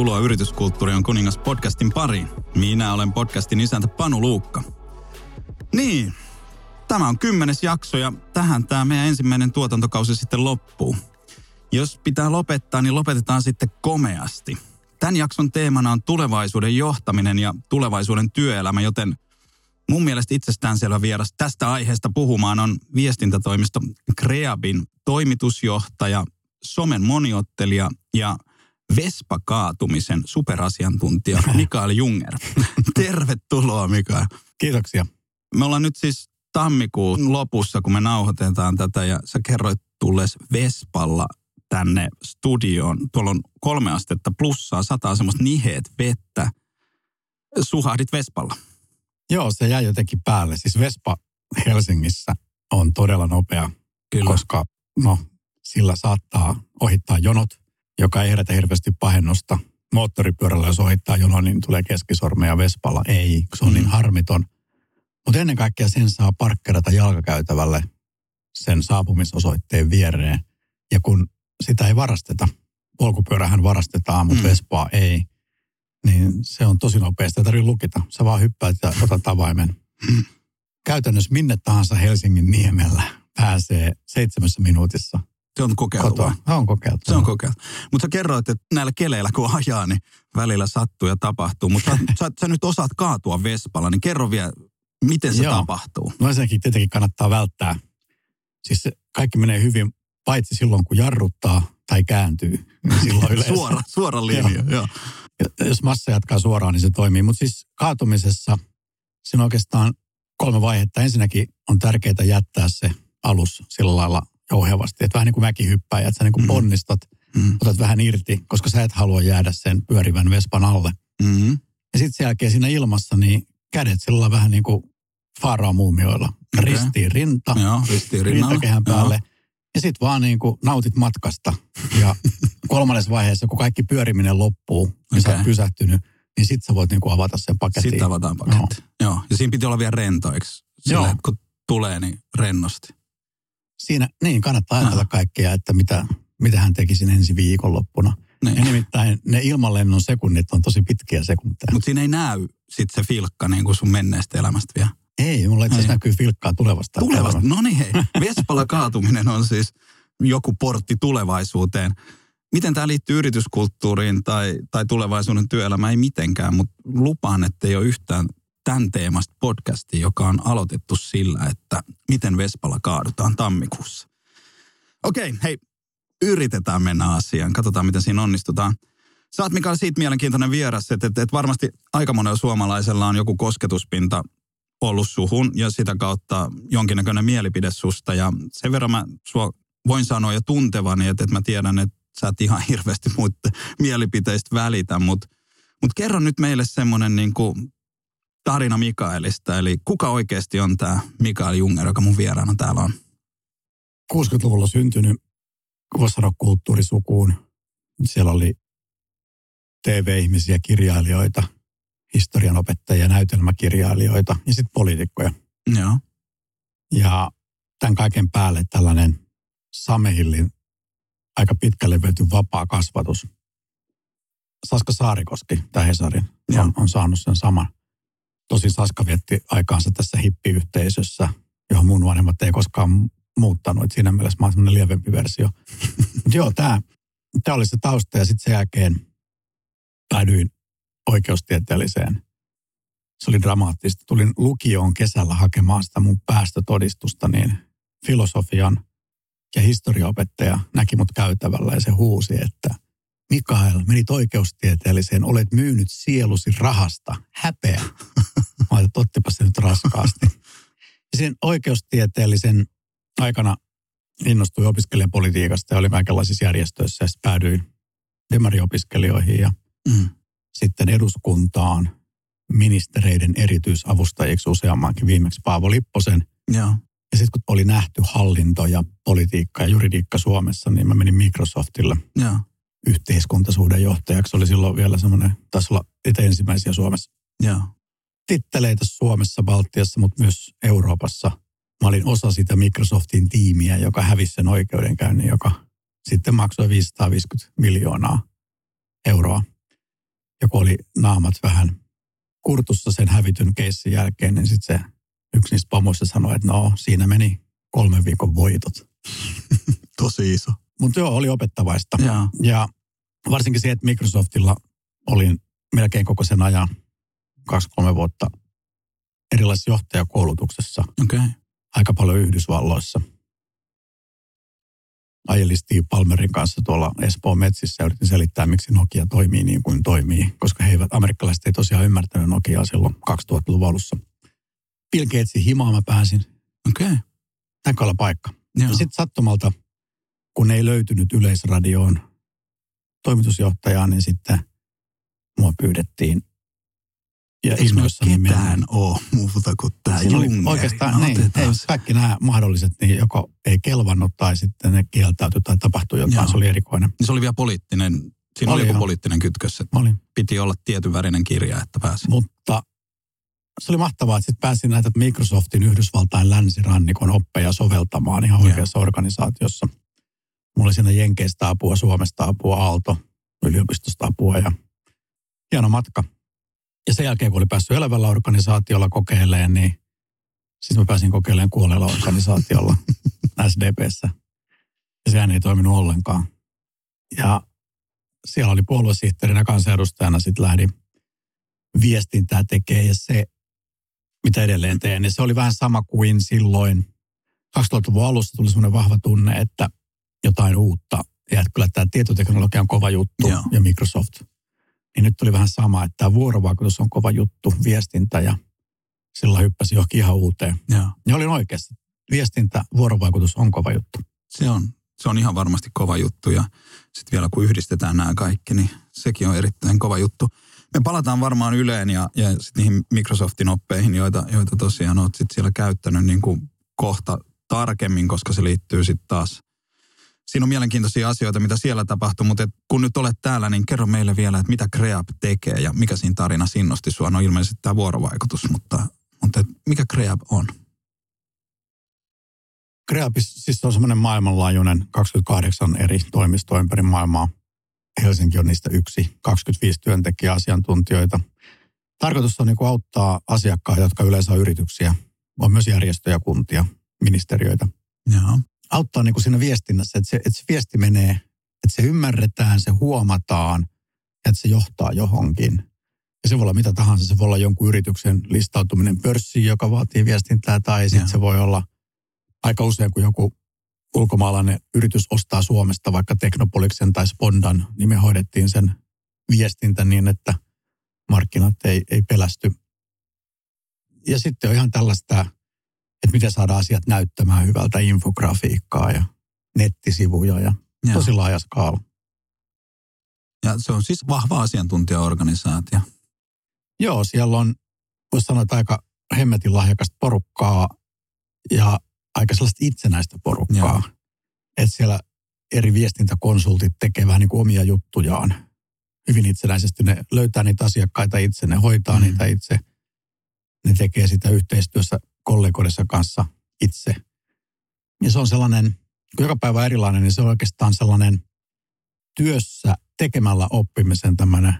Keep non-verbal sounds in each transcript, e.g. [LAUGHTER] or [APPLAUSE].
Tervetuloa Yrityskulttuuri on kuningas podcastin pariin. Minä olen podcastin isäntä Panu Luukka. Niin, tämä on kymmenes jakso ja tähän tämä meidän ensimmäinen tuotantokausi sitten loppuu. Jos pitää lopettaa, niin lopetetaan sitten komeasti. Tämän jakson teemana on tulevaisuuden johtaminen ja tulevaisuuden työelämä, joten mun mielestä itsestäänselvä vieras tästä aiheesta puhumaan on viestintätoimisto Kreabin toimitusjohtaja, somen moniottelija ja Vespa-kaatumisen superasiantuntija Mikael Junger. [LAUGHS] Tervetuloa Mikael. Kiitoksia. Me ollaan nyt siis tammikuun lopussa, kun me nauhoitetaan tätä ja sä kerroit tullees Vespalla tänne studioon. Tuolla on kolme astetta plussaa, sataa semmoista niheet vettä. Suhahdit Vespalla. Joo, se jäi jotenkin päälle. Siis Vespa Helsingissä on todella nopea, Kyllä. koska no, sillä saattaa ohittaa jonot, joka ei herätä hirveästi pahennusta. Moottoripyörällä, jos ohittaa jono, niin tulee keskisorme ja Vespalla ei, se on niin mm. niin harmiton. Mutta ennen kaikkea sen saa parkkerata jalkakäytävälle sen saapumisosoitteen viereen. Ja kun sitä ei varasteta, polkupyörähän varastetaan, mutta mm. Vespaa ei, niin se on tosi nopeasti. Ei tarvitse lukita. Sä vaan hyppäät ja otat avaimen. Mm. Käytännössä minne tahansa Helsingin niemellä pääsee seitsemässä minuutissa se on kokeiltu. Kotoa. Se on kokeiltu. Se on kokeiltu. Mutta sä kerroit, että näillä keleillä kun ajaa, niin välillä sattuu ja tapahtuu. Mutta [LAUGHS] sä, sä, nyt osaat kaatua Vespalla, niin kerro vielä, miten se Joo. tapahtuu. No ensinnäkin tietenkin kannattaa välttää. Siis kaikki menee hyvin, paitsi silloin kun jarruttaa tai kääntyy. Niin [LAUGHS] silloin yleensä. suora, suora linja, joo. joo. Jos massa jatkaa suoraan, niin se toimii. Mutta siis kaatumisessa siinä on oikeastaan kolme vaihetta. Ensinnäkin on tärkeää jättää se alus sillä lailla jouhevasti. Että vähän niin kuin mäkihyppää, että sä niin kuin mm. ponnistat, mm. otat vähän irti, koska sä et halua jäädä sen pyörivän vespan alle. Mm. Ja sitten sen jälkeen siinä ilmassa, niin kädet sillä vähän niin kuin faaraa muumioilla. Okay. Ristiin rinta, Joo, ristiin rintakehän päälle. Joo. Ja sitten vaan niin kuin nautit matkasta. Ja [LAUGHS] kolmannessa vaiheessa, kun kaikki pyöriminen loppuu, niin okay. sä oot pysähtynyt, niin sitten sä voit niin kuin avata sen paketin. Sitten avataan paketti. Joo. Joo. Ja siinä piti olla vielä rento, eikö? Sillä, Joo. kun tulee, niin rennosti siinä, niin kannattaa ajatella kaikkea, että mitä, mitä hän tekisi ensi viikonloppuna. Niin. Ja nimittäin ne ilmanlennon sekunnit on tosi pitkiä sekunteja. Mutta siinä ei näy sitten se filkka niin kuin sun menneestä elämästä vielä. Ei, mulla itse asiassa näkyy filkkaa tulevasta. Tulevasta, no niin hei. Vespalla kaatuminen on siis joku portti tulevaisuuteen. Miten tämä liittyy yrityskulttuuriin tai, tai tulevaisuuden työelämään? Ei mitenkään, mutta lupaan, että ei ole yhtään tämän teemasta podcasti, joka on aloitettu sillä, että miten Vespalla kaadutaan tammikuussa. Okei, hei, yritetään mennä asiaan. Katsotaan, miten siinä onnistutaan. Sä oot Mikael siitä mielenkiintoinen vieras, että, että, että varmasti aika monella suomalaisella on joku kosketuspinta ollut suhun ja sitä kautta jonkinnäköinen mielipide susta. Ja sen verran mä sua voin sanoa jo tuntevani, että, että mä tiedän, että sä et ihan hirveästi muiden mielipiteistä välitä, mutta mut kerro nyt meille semmoinen niin tarina Mikaelista. Eli kuka oikeasti on tämä Mikael Junger, joka mun vieraana täällä on? 60-luvulla syntynyt, voisi sanoa kulttuurisukuun. Siellä oli TV-ihmisiä, kirjailijoita, historianopettajia, näytelmäkirjailijoita ja sitten poliitikkoja. Joo. Ja tämän kaiken päälle tällainen Samehillin aika pitkälle vety vapaa kasvatus. Saska Saarikoski, tämä Hesarin, on, on saanut sen saman tosi Saska vietti aikaansa tässä hippiyhteisössä, johon mun vanhemmat ei koskaan muuttanut. Et siinä mielessä mä oon semmoinen lievempi versio. [LAUGHS] Joo, tämä tää oli se tausta ja sitten sen jälkeen päädyin oikeustieteelliseen. Se oli dramaattista. Tulin lukioon kesällä hakemaan sitä mun päästötodistusta, niin filosofian ja historiaopettaja näki mut käytävällä ja se huusi, että – Mikael, menit oikeustieteelliseen, olet myynyt sielusi rahasta. Häpeä. [LAUGHS] Mä ajattelin, että se nyt raskaasti. Ja sen oikeustieteellisen aikana innostui opiskelijapolitiikasta ja oli kaikenlaisissa järjestöissä ja päädyin demariopiskelijoihin ja mm. sitten eduskuntaan ministereiden erityisavustajiksi useammankin viimeksi Paavo Lipposen. Ja, ja sitten kun oli nähty hallinto ja politiikka ja juridiikka Suomessa, niin mä menin Microsoftille. Ja yhteiskuntasuuden johtajaksi. Oli silloin vielä semmoinen, taisi olla itse ensimmäisiä Suomessa. Joo. Titteleitä Suomessa, Baltiassa, mutta myös Euroopassa. Mä olin osa sitä Microsoftin tiimiä, joka hävisi sen oikeudenkäynnin, joka sitten maksoi 550 miljoonaa euroa. joku oli naamat vähän kurtussa sen hävityn keissin jälkeen, niin sitten se yksi niistä pomoista sanoi, että no siinä meni kolmen viikon voitot. [LAUGHS] Tosi iso. Mutta joo, oli opettavaista. Ja. Ja varsinkin se, että Microsoftilla olin melkein koko sen ajan, kaksi-kolme vuotta erilaisessa johtajakoulutuksessa. Okay. aika paljon Yhdysvalloissa. Ajelin Steve Palmerin kanssa tuolla Espoon metsissä ja yritin selittää, miksi Nokia toimii niin kuin toimii, koska he eivät, amerikkalaiset ei tosiaan ymmärtänyt Nokiaa silloin 2000-luvun alussa. Bill Gatesin himaan mä pääsin. Okei. Okay. Paikka. Joo. Ja sitten sattumalta, kun ei löytynyt Yleisradioon toimitusjohtajaa, niin sitten mua pyydettiin. Ja Eikö meillä ketään ole muuta kuin tämä oli oikeastaan, No, niin, ei, kaikki nämä mahdolliset, niin joko ei kelvannut tai sitten ne kieltäytyi tai tapahtui jotain, Joo. se oli erikoinen. Niin Se oli vielä poliittinen, siinä oli, Oli poliittinen kytkös, että Oli. piti olla tietyn värinen kirja, että pääsi. Mutta se oli mahtavaa, että sitten pääsin näitä Microsoftin Yhdysvaltain länsirannikon oppeja soveltamaan ihan oikeassa organisaatiossa. Mulla oli siinä Jenkeistä apua, Suomesta apua, Aalto, yliopistosta apua ja hieno matka. Ja sen jälkeen, kun oli päässyt elävällä organisaatiolla kokeilemaan, niin sitten mä pääsin kokeilemaan kuolleella organisaatiolla [LAUGHS] SDPssä. Ja sehän ei toiminut ollenkaan. Ja siellä oli puoluesihteerinä kansanedustajana, sitten lähdin viestintää tekee ja se, mitä edelleen teen, niin se oli vähän sama kuin silloin 2000-luvun alussa tuli semmoinen vahva tunne, että jotain uutta ja että kyllä tämä tietoteknologia on kova juttu Joo. ja Microsoft. Niin nyt tuli vähän sama, että tämä vuorovaikutus on kova juttu, viestintä ja sillä hyppäsi johonkin ihan uuteen. Joo. Ja olin oikeassa. Viestintä, vuorovaikutus on kova juttu. Se on, se on ihan varmasti kova juttu ja sitten vielä kun yhdistetään nämä kaikki, niin sekin on erittäin kova juttu. Me palataan varmaan Yleen ja, ja sit niihin Microsoftin oppeihin, joita, joita tosiaan olet sit siellä käyttänyt niin kuin kohta tarkemmin, koska se liittyy sitten taas. Siinä on mielenkiintoisia asioita, mitä siellä tapahtuu, mutta et kun nyt olet täällä, niin kerro meille vielä, että mitä Creap tekee ja mikä siinä tarinassa innosti sua. No ilmeisesti tämä vuorovaikutus, mutta, mutta et mikä Creap on? Kreapis siis on semmoinen maailmanlaajuinen 28 eri toimistoa ympäri maailmaa. Helsinki on niistä yksi, 25 työntekijää asiantuntijoita. Tarkoitus on niin auttaa asiakkaita, jotka yleensä on yrityksiä, on myös järjestöjä, kuntia, ministeriöitä. Joo. Auttaa niin siinä viestinnässä, että se, että se viesti menee, että se ymmärretään, se huomataan ja että se johtaa johonkin. Ja se voi olla mitä tahansa, se voi olla jonkun yrityksen listautuminen pörssiin, joka vaatii viestintää, tai sitten se voi olla aika usein, kun joku ulkomaalainen yritys ostaa Suomesta vaikka Teknopoliksen tai Spondan, niin me hoidettiin sen viestintä niin, että markkinat ei, ei pelästy. Ja sitten on ihan tällaista, että miten saada asiat näyttämään hyvältä infografiikkaa ja nettisivuja ja Joo. tosi laaja skaala. Ja se on siis vahva asiantuntijaorganisaatio. Joo, siellä on, voisi sanoa, että aika hemmetin lahjakasta porukkaa ja aika sellaista itsenäistä porukkaa. Joo. Että siellä eri viestintäkonsultit tekee vähän niin kuin omia juttujaan. Hyvin itsenäisesti ne löytää niitä asiakkaita itse, ne hoitaa mm. niitä itse. Ne tekee sitä yhteistyössä kollegoidensa kanssa itse. Ja se on sellainen, kun joka päivä on erilainen, niin se on oikeastaan sellainen työssä tekemällä oppimisen tämmöinen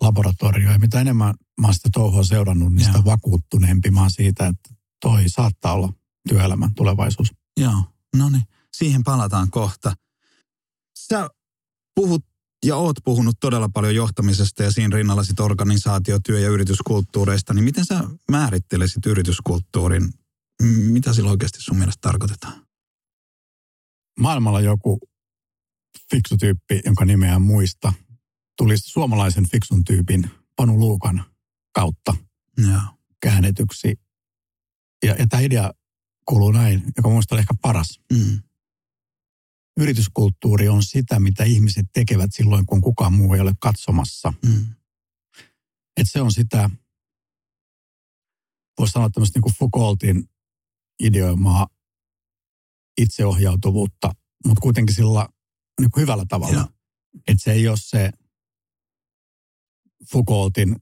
laboratorio. Ja mitä enemmän mä oon sitä touhua seurannut, niin sitä Joo. vakuuttuneempi mä oon siitä, että toi saattaa olla työelämän tulevaisuus. Joo, no niin. Siihen palataan kohta. Sä puhut ja oot puhunut todella paljon johtamisesta ja siinä rinnalla sit organisaatio, työ- ja yrityskulttuureista. Niin miten sä määrittelisit yrityskulttuurin? Mitä sillä oikeasti sun mielestä tarkoitetaan? Maailmalla joku fiksu tyyppi, jonka nimeä en muista, tuli suomalaisen fiksun tyypin Panu Luukan kautta Joo. käännetyksi. Ja, ja tämä idea kuuluu näin, joka mun oli ehkä paras. Mm. Yrityskulttuuri on sitä, mitä ihmiset tekevät silloin, kun kukaan muu ei ole katsomassa. Mm. Et se on sitä, voisi sanoa tämmöistä niin kuin Foucaultin ideoimaa itseohjautuvuutta, mutta kuitenkin sillä niin kuin hyvällä tavalla. Että se ei ole se Foucaultin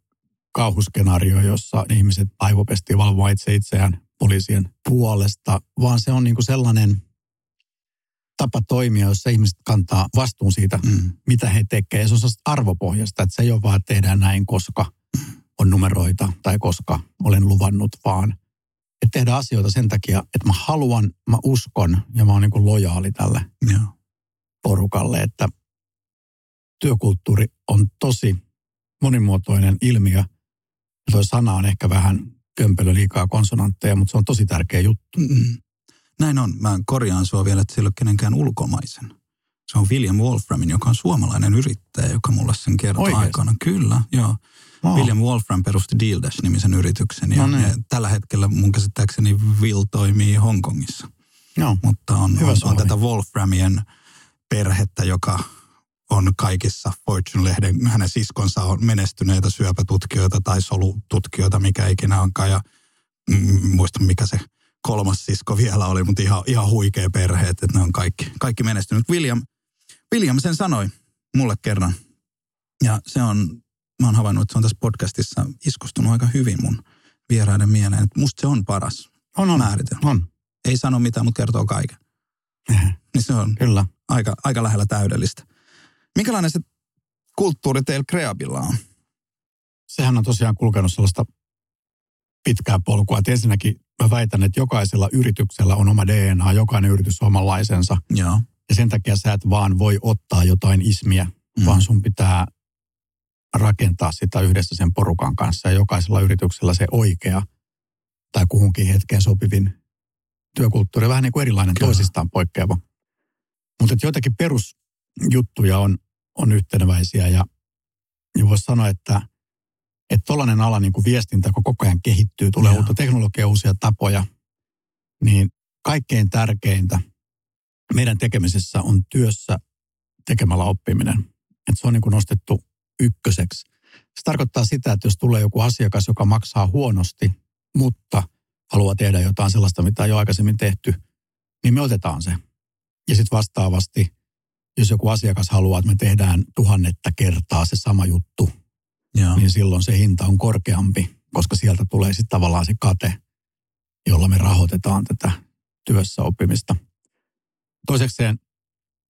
kauhuskenaario, jossa ihmiset aivopesti valvomaan itse itseään poliisien puolesta, vaan se on niin kuin sellainen tapa toimia, jossa ihmiset kantaa vastuun siitä, mm. mitä he tekevät. Ja se on arvopohjasta, että se ei ole vaan, että tehdään näin, koska on numeroita tai koska olen luvannut, vaan että tehdään asioita sen takia, että mä haluan, mä uskon ja mä oon niin lojaali tälle Joo. porukalle, että työkulttuuri on tosi monimuotoinen ilmiö. Ja toi sana on ehkä vähän kömpelö liikaa konsonantteja, mutta se on tosi tärkeä juttu. Mm. Näin on. Mä korjaan sua vielä, että ei ole kenenkään ulkomaisen. Se on William Wolframin, joka on suomalainen yrittäjä, joka mulle sen Oikeasti? aikana. Kyllä, joo. Oh. William Wolfram perusti Deal Dash-nimisen yrityksen. Ja, No niin. ja tällä hetkellä mun käsittääkseni Will toimii Hongkongissa. Joo. Mutta on, Hyvä on, on tätä Wolframien perhettä, joka on kaikissa Fortune-lehden, hänen siskonsa on menestyneitä syöpätutkijoita tai solututkijoita, mikä ikinä onkaan. Ja mm, muista mikä se kolmas sisko vielä oli, mutta ihan, ihan huikea perhe, että ne on kaikki, kaikki menestynyt. William, William sen sanoi mulle kerran. Ja se on, mä oon havainnut, että se on tässä podcastissa iskostunut aika hyvin mun vieraiden mieleen. Että musta se on paras On, on. määritelmä. On. Ei sano mitään, mutta kertoo kaiken. Niin se on Kyllä. aika, aika lähellä täydellistä. Minkälainen se kulttuuri teillä Kreabilla on? Sehän on tosiaan kulkenut sellaista pitkää polkua. Et ensinnäkin mä väitän, että jokaisella yrityksellä on oma DNA, jokainen yritys on omanlaisensa. Joo. Ja sen takia sä et vaan voi ottaa jotain ismiä, mm. vaan sun pitää rakentaa sitä yhdessä sen porukan kanssa. Ja jokaisella yrityksellä se oikea tai kuhunkin hetkeen sopivin työkulttuuri vähän niin kuin erilainen Kyllä. toisistaan poikkeava. Mutta joitakin perusjuttuja on, on yhteneväisiä ja, ja voisi sanoa, että että tollainen ala niin kuin viestintä, kun koko ajan kehittyy, tulee Joo. uutta teknologiaa, uusia tapoja, niin kaikkein tärkeintä meidän tekemisessä on työssä tekemällä oppiminen. Että se on niin kuin nostettu ykköseksi. Se tarkoittaa sitä, että jos tulee joku asiakas, joka maksaa huonosti, mutta haluaa tehdä jotain sellaista, mitä ei ole aikaisemmin tehty, niin me otetaan se. Ja sitten vastaavasti, jos joku asiakas haluaa, että me tehdään tuhannetta kertaa se sama juttu, Joo. niin silloin se hinta on korkeampi, koska sieltä tulee sitten tavallaan se kate, jolla me rahoitetaan tätä työssä oppimista. Toisekseen,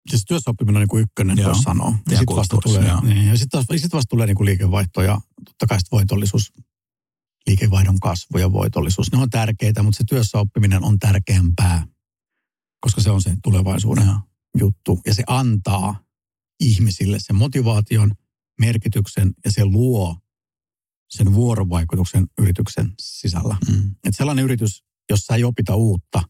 siis työssä oppiminen on niin kuin ykkönen, Joo. voisi sanoa. Ja Ja sitten vasta tulee, joo. niin, ja sit taas, sit vasta tulee niin kuin liikevaihto ja totta kai sit voitollisuus, liikevaihdon kasvu ja voitollisuus. Ne on tärkeitä, mutta se työssä oppiminen on tärkeämpää, koska se on se tulevaisuuden Joo. juttu. Ja se antaa ihmisille sen motivaation, merkityksen ja se luo sen vuorovaikutuksen yrityksen sisällä. Mm. Et sellainen yritys, jossa ei opita uutta,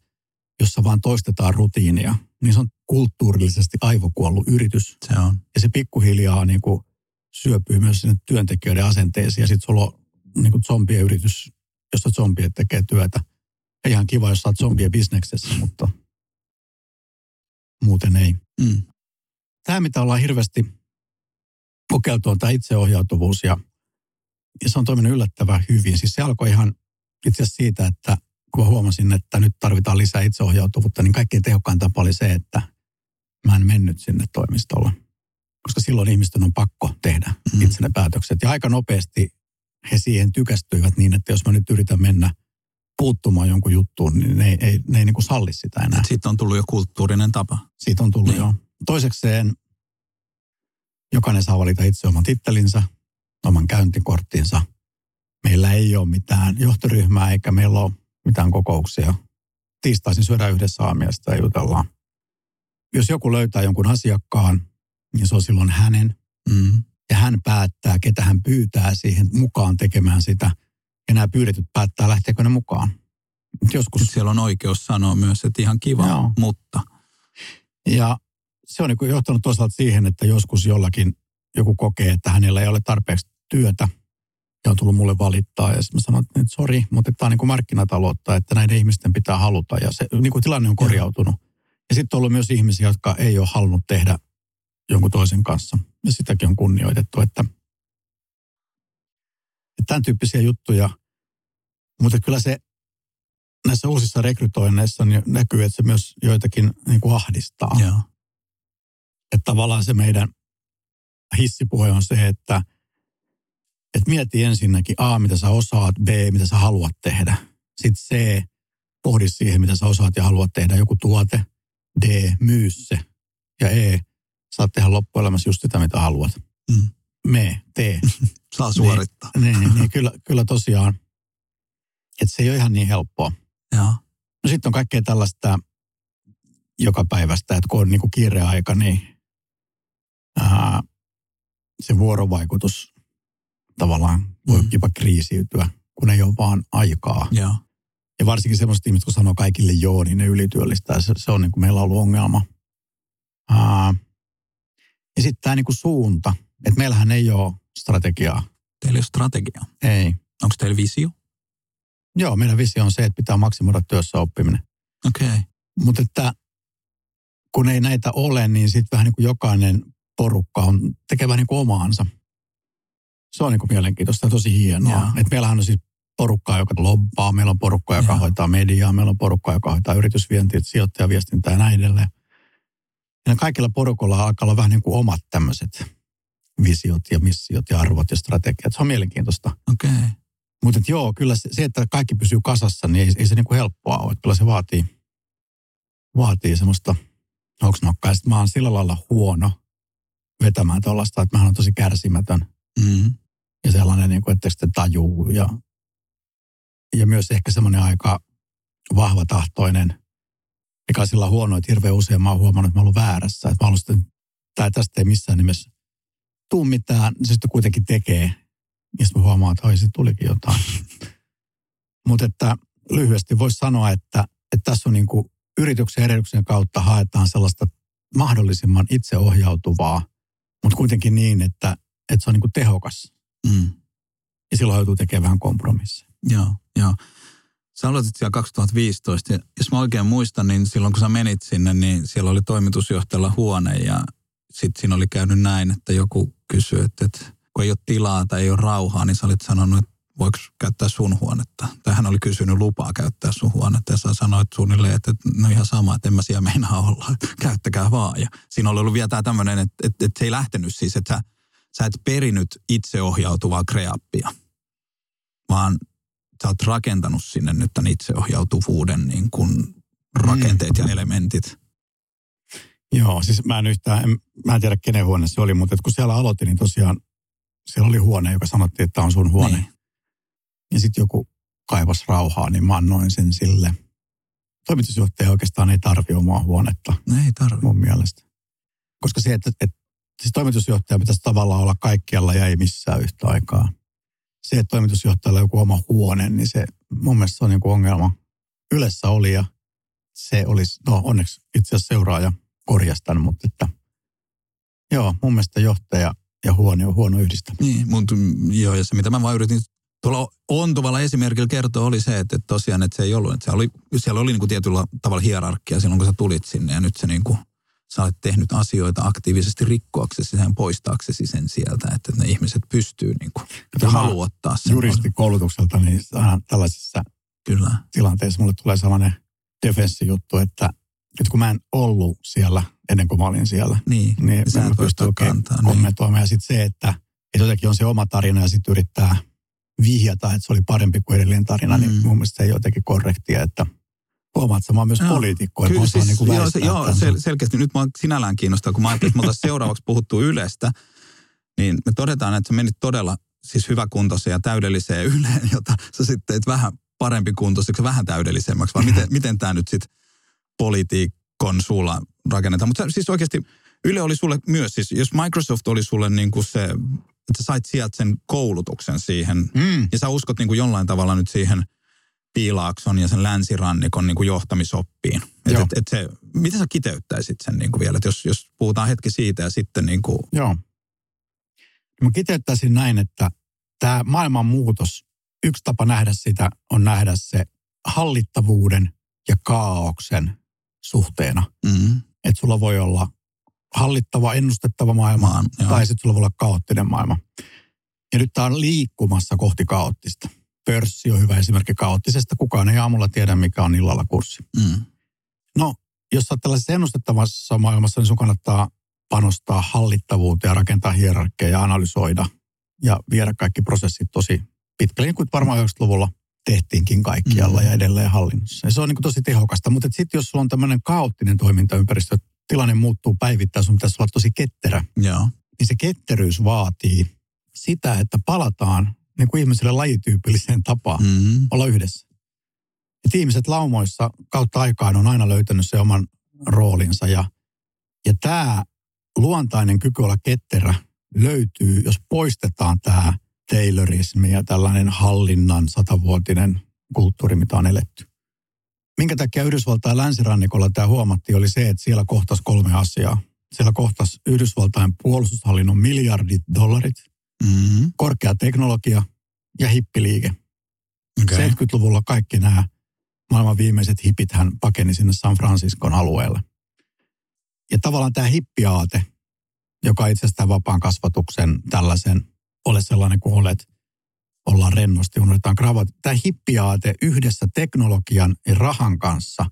jossa vaan toistetaan rutiinia, niin se on kulttuurillisesti aivokuollut yritys. Se on. Ja se pikkuhiljaa niin kuin syöpyy myös sinne työntekijöiden asenteisiin. Ja sitten sulla on niin kuin zombien yritys, jossa zombiet tekee työtä. Ja ihan kiva, jos sä oot zombien bisneksessä, mutta muuten ei. Mm. Tämä, mitä ollaan hirveästi kokeiltu, on tämä itseohjautuvuus ja, ja se on toiminut yllättävän hyvin. Siis se alkoi ihan itse asiassa siitä, että kun mä huomasin, että nyt tarvitaan lisää itseohjautuvuutta, niin kaikkein tehokkain tapa oli se, että mä en mennyt sinne toimistolle. Koska silloin ihmisten on pakko tehdä Mm. itse ne päätökset. Ja aika nopeasti he siihen tykästyivät niin, että jos mä nyt yritän mennä puuttumaan jonkun juttuun, niin ne ei, ei, ne ei niin kuin salli sitä enää. Siitä on tullut jo kulttuurinen tapa. Siitä on tullut Niin. jo. Toisekseen jokainen saa valita itse oman tittelinsä, oman käyntikorttinsa. Meillä ei ole mitään johtoryhmää eikä meillä ole mitään kokouksia. Tiistaisin syödään yhdessä aamiaista ja jutellaan. Jos joku löytää jonkun asiakkaan, niin se on silloin hänen. Mm. Ja hän päättää, ketä hän pyytää siihen mukaan tekemään sitä. Ja nämä pyydetyt päättää, lähteekö ne mukaan. Joskus Sitten siellä on oikeus sanoa myös, että ihan kiva, Joo. mutta. Ja se on niin johtanut toisaalta siihen, että joskus jollakin joku kokee, että hänellä ei ole tarpeeksi työtä ja on tullut mulle valittaa. Ja sitten mä sanon, että nyt sori, mutta tämä on niin kuin markkinataloutta, että näiden ihmisten pitää haluta. Ja se niin kuin tilanne on korjautunut. Ja sitten on ollut myös ihmisiä, jotka ei ole halunnut tehdä jonkun toisen kanssa. Ja sitäkin on kunnioitettu, että, että tämän tyyppisiä juttuja. Mutta kyllä se näissä uusissa rekrytoinneissa niin näkyy, että se myös joitakin niin kuin ahdistaa. Joo. Että tavallaan se meidän hissipuhe on se, että, että mieti ensinnäkin A, mitä sä osaat, B, mitä sä haluat tehdä. Sitten C, pohdi siihen, mitä sä osaat ja haluat tehdä, joku tuote. D, myy se. Ja E, saat tehdä loppuelämässä just sitä, mitä haluat. Mm. Me, tee. [LAUGHS] Saa suorittaa. Niin, niin, niin [LAUGHS] kyllä, kyllä tosiaan, että se ei ole ihan niin helppoa. Joo. No sitten on kaikkea tällaista joka päivästä, että kun on niin kuin kiireaika, niin ää, se vuorovaikutus tavallaan voi Mm. jopa kriisiytyä, kun ei ole vaan aikaa. Joo. Ja varsinkin semmoiset ihmiset, kun sanoo kaikille joo, niin ne ylityöllistää. Se, se on niin kuin meillä on ollut ongelma. Ää, ja sitten tämä niin kuin suunta, että meillähän ei ole strategiaa. Teillä ei ole strategia. Ei. Onko teillä visio? Joo, meidän visio on se, että pitää maksimoida työssä oppiminen. Okei. Okay. Mutta että kun ei näitä ole, niin sitten vähän niin kuin jokainen porukka on tekevä niin kuin omaansa. Se on niin kuin mielenkiintoista ja tosi hienoa. Joo. Et meillähän on siis porukkaa, joka lobbaa, meillä on porukka, joka Joo. hoitaa mediaa, meillä on porukka, joka hoitaa yritysvientiä, sijoittajaviestintää ja näin edelleen. Ja kaikilla porukolla alkaa olla vähän niin kuin omat tämmöiset visiot ja missiot ja arvot ja strategiat. Se on mielenkiintoista. Okei. Okay. Mutta joo, kyllä se, että kaikki pysyy kasassa, niin ei, ei se niinku helppoa ole. Kyllä se vaatii, vaatii semmoista hoksnokkaa. Sitten mä oon sillä lailla huono vetämään tuollaista, että mä oon tosi kärsimätön Mm. ja sellainen, niin kuin, että sitten tajuu. Ja, ja myös ehkä semmoinen aika vahva tahtoinen, mikä on sillä huono, että hirveän usein mä oon huomannut, että mä oon ollut väärässä. Että mä oon sitten, tai tästä ei missään nimessä tuu mitään, se sitten kuitenkin tekee. Ja sitten mä huomaan, että se tulikin jotain. [LAUGHS] Mutta että lyhyesti voisi sanoa, että, että tässä on niin kuin yrityksen edellytyksen kautta haetaan sellaista mahdollisimman itseohjautuvaa, mutta kuitenkin niin, että, että se on niin kuin tehokas. Mm. Ja silloin joutuu tekemään vähän kompromisseja. Joo, joo. Sä aloitit siellä 2015 ja jos mä oikein muistan, niin silloin kun sä menit sinne, niin siellä oli toimitusjohtajalla huone ja sitten siinä oli käynyt näin, että joku kysyi, että, että kun ei ole tilaa tai ei ole rauhaa, niin sä olit sanonut, että voiko käyttää sun huonetta. Tai hän oli kysynyt lupaa käyttää sun huonetta ja sä sanoit suunnilleen, että, no ihan sama, että en mä siellä meinaa olla, [LAUGHS] käyttäkää vaan. Ja siinä oli ollut vielä tämä tämmöinen, että, että, että se ei lähtenyt siis, että sä, sä et perinyt itseohjautuvaa kreappia, vaan sä oot rakentanut sinne nyt tämän itseohjautuvuuden niin kuin rakenteet ja elementit. Joo, siis mä en yhtään, en, mä en tiedä kenen huone se oli, mutta kun siellä aloitin, niin tosiaan siellä oli huone, joka sanottiin, että tämä on sun huone. Niin. Ja sitten joku kaivas rauhaa, niin mä annoin sen sille. Toimitusjohtaja oikeastaan ei tarvi omaa huonetta No ei tarvi. mun mielestä. Koska se, että, että siis toimitusjohtaja pitäisi tavallaan olla kaikkialla ja ei missään yhtä aikaa. Se, että toimitusjohtajalla on joku oma huone, niin se mun mielestä se on niin kuin ongelma. Ylessä oli ja se olisi, no onneksi itse asiassa seuraaja korjasi tämän, mutta että joo, mun mielestä johtaja ja huone on huono yhdistäminen. Niin, mm, joo, ja se mitä mä vaan yritin tuolla ontuvalla esimerkillä kertoa oli se, että, että tosiaan, että se ei ollut, että siellä oli, siellä oli niin kuin tietyllä tavalla hierarkia silloin, kun sä tulit sinne ja nyt se niin kuin, sä olet tehnyt asioita aktiivisesti rikkoaksesi sen, poistaaksesi sen sieltä, että ne ihmiset pystyy niin kuin, ja haluaa ottaa sen. Juristikoulutukselta, niin aina tällaisissa Kyllä. tilanteessa mulle tulee sellainen defenssijuttu, että, että kun mä en ollut siellä ennen kuin mä olin siellä, Niin, niin sä mä en pysty oikein kantaa. Niin. kommentoimaan. Ja sitten se, että, että jotenkin on se oma tarina ja sitten yrittää vihjata, että se oli parempi kuin edellinen tarina, mm. niin Mm. mun mielestä se ei jotenkin korrektia, että huomaat, oon myös Joo. poliitikko, että Kyllä siis, niin kuin joo, se, joo sel, selkeästi nyt mä sinällään kiinnostaa, kun mä ajattelin, että me seuraavaksi puhuttu Ylestä, niin me todetaan, että sä menit todella siis hyväkuntoiseen ja täydelliseen Yleen, jota sä sitten teit vähän parempi kuntoiseksi vähän täydellisemmäksi, vai miten, miten tämä nyt sitten politiikon suulla rakennetaan. Mutta siis oikeasti Yle oli sulle myös, siis jos Microsoft oli sulle niin kuin se, että sä sait sieltä sen koulutuksen siihen, Mm. ja sä uskot niin kuin jollain tavalla nyt siihen Piilaakson ja sen länsirannikon niin kuin johtamisoppiin. Et, et, et se, miten sä kiteyttäisit sen niin kuin vielä, että jos, jos puhutaan hetki siitä ja sitten niin kuin, Joo. Mä kiteyttäisin näin, että tämä maailman muutos, yksi tapa nähdä sitä on nähdä se hallittavuuden ja kaauksen suhteena. mm, Että sulla voi olla hallittava, ennustettava maailma, Maan, tai sitten sulla voi olla kaoottinen maailma. Ja nyt tämä on liikkumassa kohti kaoottista. Pörssi on hyvä esimerkki kaoottisesta. Kukaan ei aamulla tiedä, mikä on illalla kurssi. mm, No, jos sä tällaisessa ennustettavassa maailmassa, niin sun kannattaa panostaa hallittavuuteen ja rakentaa hierarkkia ja analysoida ja viedä kaikki prosessit tosi pitkälle, niin kuin varmaan 90-luvulla tehtiinkin kaikkialla mm. ja edelleen hallinnossa. Ja se on niin tosi tehokasta, mutta sitten jos sulla on tämmöinen kaoottinen toimintaympäristö, tilanne muuttuu päivittäin, sun pitäisi olla tosi ketterä. Joo. Niin se ketteryys vaatii sitä, että palataan niin kuin ihmiselle lajityypilliseen tapaan Mm-hmm. olla yhdessä. Et ihmiset laumoissa kautta aikaan on aina löytänyt se oman roolinsa ja, ja tämä luontainen kyky olla ketterä löytyy, jos poistetaan tämä Taylorismi ja tällainen hallinnan satavuotinen kulttuuri, mitä on eletty. Minkä takia Yhdysvaltain länsirannikolla tämä huomattiin oli se, että siellä kohtas kolme asiaa. Siellä kohtas Yhdysvaltain puolustushallinnon miljardit dollarit, Mm-hmm. korkea teknologia ja hippiliike. Okay. 70-luvulla kaikki nämä maailman viimeiset hipit hän pakeni sinne San Franciscon alueelle. Ja tavallaan tämä hippiaate, joka itse asiassa tämän vapaan kasvatuksen tällaisen, ole sellainen kuin olet, ollaan rennosti, unohdetaan kravat. Tämä hippiaate yhdessä teknologian ja rahan kanssa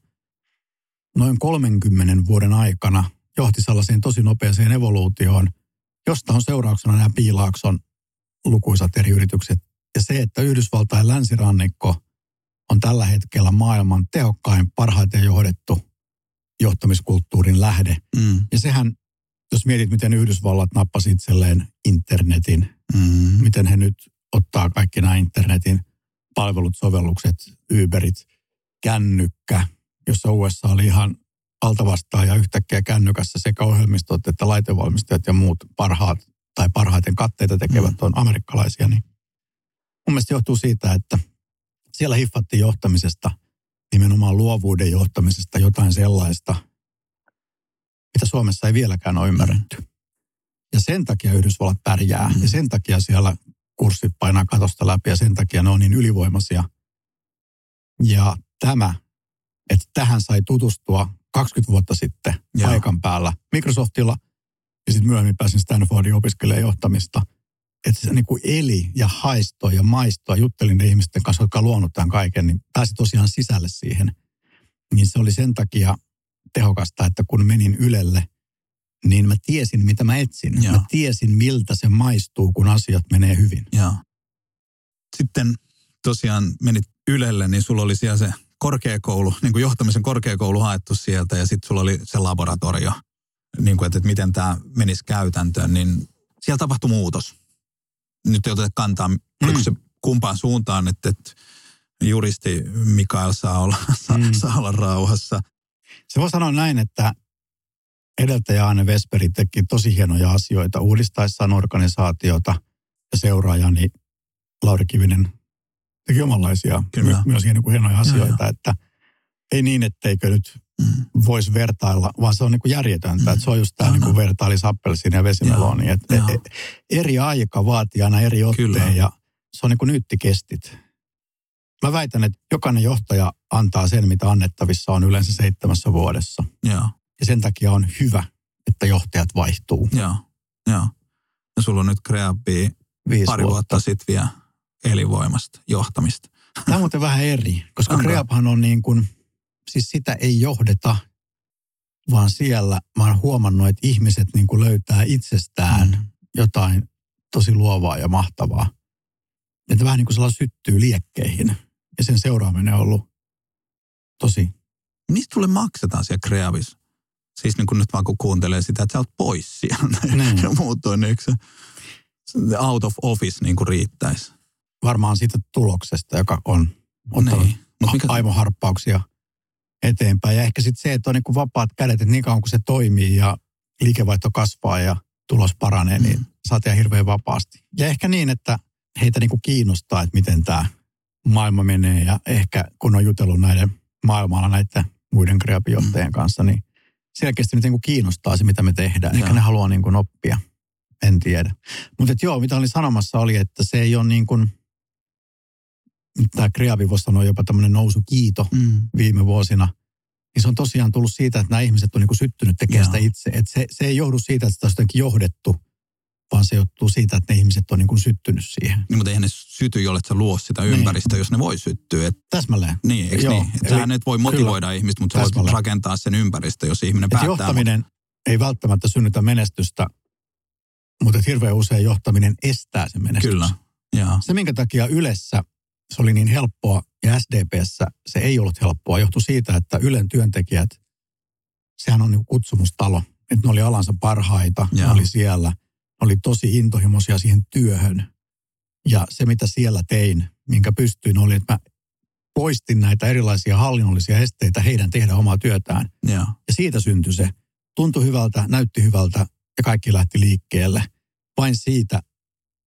noin 30 vuoden aikana johti sellaiseen tosi nopeaseen evoluutioon, josta on seurauksena nämä piilaakson lukuisat eri yritykset. Ja se, että Yhdysvaltain länsirannikko on tällä hetkellä maailman tehokkain, parhaiten johdettu johtamiskulttuurin lähde. Mm. Ja sehän, jos mietit, miten Yhdysvallat nappasi itselleen internetin, Mm. miten he nyt ottaa kaikki nämä internetin palvelut, sovellukset, Uberit, kännykkä, jossa USA oli ihan altavastaan ja yhtäkkiä kännykässä sekä ohjelmistot että laitevalmistajat ja muut parhaat tai parhaiten katteita tekevät Mm. on amerikkalaisia, niin mun mielestä johtuu siitä, että siellä hiffattiin johtamisesta, nimenomaan luovuuden johtamisesta jotain sellaista, mitä Suomessa ei vieläkään ole ymmärretty. Ja sen takia Yhdysvallat pärjää Mm. ja sen takia siellä kurssit painaa katosta läpi ja sen takia ne on niin ylivoimaisia. Ja tämä, että tähän sai tutustua 20 vuotta sitten Joo. paikan päällä Microsoftilla ja sitten myöhemmin pääsin Stanfordin opiskelemaan johtamista. Että se niin kuin eli ja haistoi ja maistoi, juttelin ne ihmisten kanssa, jotka on luonut tämän kaiken, niin pääsi tosiaan sisälle siihen. Niin se oli sen takia tehokasta, että kun menin Ylelle, niin mä tiesin, mitä mä etsin. Joo. Mä tiesin, miltä se maistuu, kun asiat menee hyvin. Joo. Sitten tosiaan menit Ylelle, niin sulla oli siellä se korkeakoulu, niin kuin johtamisen korkeakoulu haettu sieltä ja sitten sulla oli se laboratorio, niin kuin, että, että miten tämä menisi käytäntöön, niin siellä tapahtui muutos. Nyt ei oteta kantaa, oliko se kumpaan suuntaan, että, että juristi Mikael saa olla, [LAUGHS] Mm. saa olla rauhassa. Se voi sanoa näin, että edeltäjä Anne Vesperi teki tosi hienoja asioita uudistaessaan organisaatiota ja seuraajani Lauri Kivinen teki omanlaisia Kyllä. my- myös hieno- hienoja asioita, että ei niin, etteikö nyt Mm. voisi vertailla, vaan se on niin kuin järjetöntä. Mm. Että se on just tämä Joo, niin kuin vertailis appelsiini ja vesimeloni. Että Joo. e- e- eri aika vaatii aina eri otteen Kyllä. ja se on niin kuin nyttikestit. Mä väitän, että jokainen johtaja antaa sen, mitä annettavissa on yleensä seitsemässä vuodessa. Joo, Ja sen takia on hyvä, että johtajat vaihtuu. joo, joo. Ja sulla on nyt Kreabia Viisi pari vuotta sitten vielä elinvoimasta johtamista. Tämä on muuten vähän eri, koska Onko? Kreaphan on niin kuin, siis sitä ei johdeta, vaan siellä mä oon huomannut, että ihmiset niin kuin löytää itsestään Mm. jotain tosi luovaa ja mahtavaa. Että vähän niin kuin sellainen syttyy liekkeihin. Ja sen seuraaminen on ollut tosi, Mistä sulle maksetaan siellä Kreavis? Siis niin kun nyt vaan kun kuuntelee sitä, että sä oot pois siellä [LAUGHS] Niin. ja muutoin, niin eikö se out of office niin kuin riittäisi? varmaan siitä tuloksesta, joka on ottanut Niin. Mut mikä, aivoharppauksia eteenpäin. Ja ehkä sitten se, että on niin kuin vapaat kädet, että niin kauan kun se toimii ja liikevaihto kasvaa ja tulos paranee, niin Mm. saa tehdä hirveän vapaasti. Ja ehkä niin, että heitä niin kuin kiinnostaa, että miten tämä maailma menee. Ja ehkä kun on jutellut näiden maailmalla näiden muiden kreapijohtajien kanssa, niin selkeästi nyt niin kuin kiinnostaa se, mitä me tehdään. Ehkä ne haluaa niin kuin oppia. En tiedä. Mutta joo, mitä olin sanomassa oli, että se ei ole niin kuin, tämä kreavi voisi sanoa jopa tämmöinen nousukiito mm, viime vuosina, niin se on tosiaan tullut siitä, että nämä ihmiset on niin kuin syttynyt tekemään sitä itse. Että se, se ei johdu siitä, että sitä on johdettu, vaan se johtuu siitä, että ne ihmiset on niin kuin syttynyt siihen. niin, mutta eihän ne syty, jolle sä luo sitä Niin. ympäristöä, jos ne voi syttyä. Et, Täsmälleen. niin, eikö Joo, niin? Et sähän et voi motivoida ihmistä, mutta sä voit rakentaa sen ympäristö, jos ihminen Että päättää. johtaminen ei välttämättä synnytä menestystä, mutta hirveän usein johtaminen estää sen menestyksen. Kyllä, joo. Se, minkä takia Ylessä se oli niin helppoa ja SDPssä se ei ollut helppoa. Johtui siitä, että Ylen työntekijät, sehän on niin kutsumustalo. Että ne oli alansa parhaita, Joo. ne oli siellä. Oli tosi intohimoisia siihen työhön. Ja se, mitä siellä tein, minkä pystyin, oli, että mä poistin näitä erilaisia hallinnollisia esteitä heidän tehdä omaa työtään. Ja, ja siitä syntyi se. Tuntui hyvältä, näytti hyvältä ja kaikki lähti liikkeelle. Vain siitä,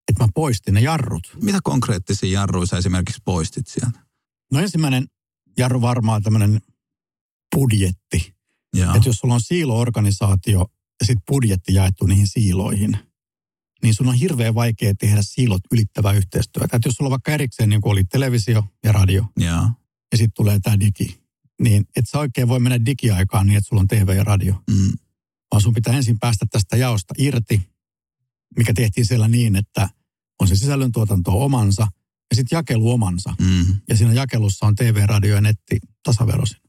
että mä poistin ne jarrut. Mitä konkreettisia jarruja sä esimerkiksi poistit sieltä? No ensimmäinen jarru varmaan tämmöinen budjetti. Että jos sulla on siiloorganisaatio ja sitten budjetti jaettu niihin siiloihin, niin sun on hirveän vaikea tehdä siilot ylittävää yhteistyötä. Että jos sulla on vaikka erikseen niin kuin oli televisio ja radio, ja, ja sitten tulee tämä digi, niin et sä oikein voi mennä digiaikaan niin, että sulla on TV ja radio. Mm. Vaan sun pitää ensin päästä tästä jaosta irti, mikä tehtiin siellä niin, että on se sisällöntuotanto omansa ja sitten jakelu omansa. Mm. Ja siinä jakelussa on TV, radio ja netti tasaverosin.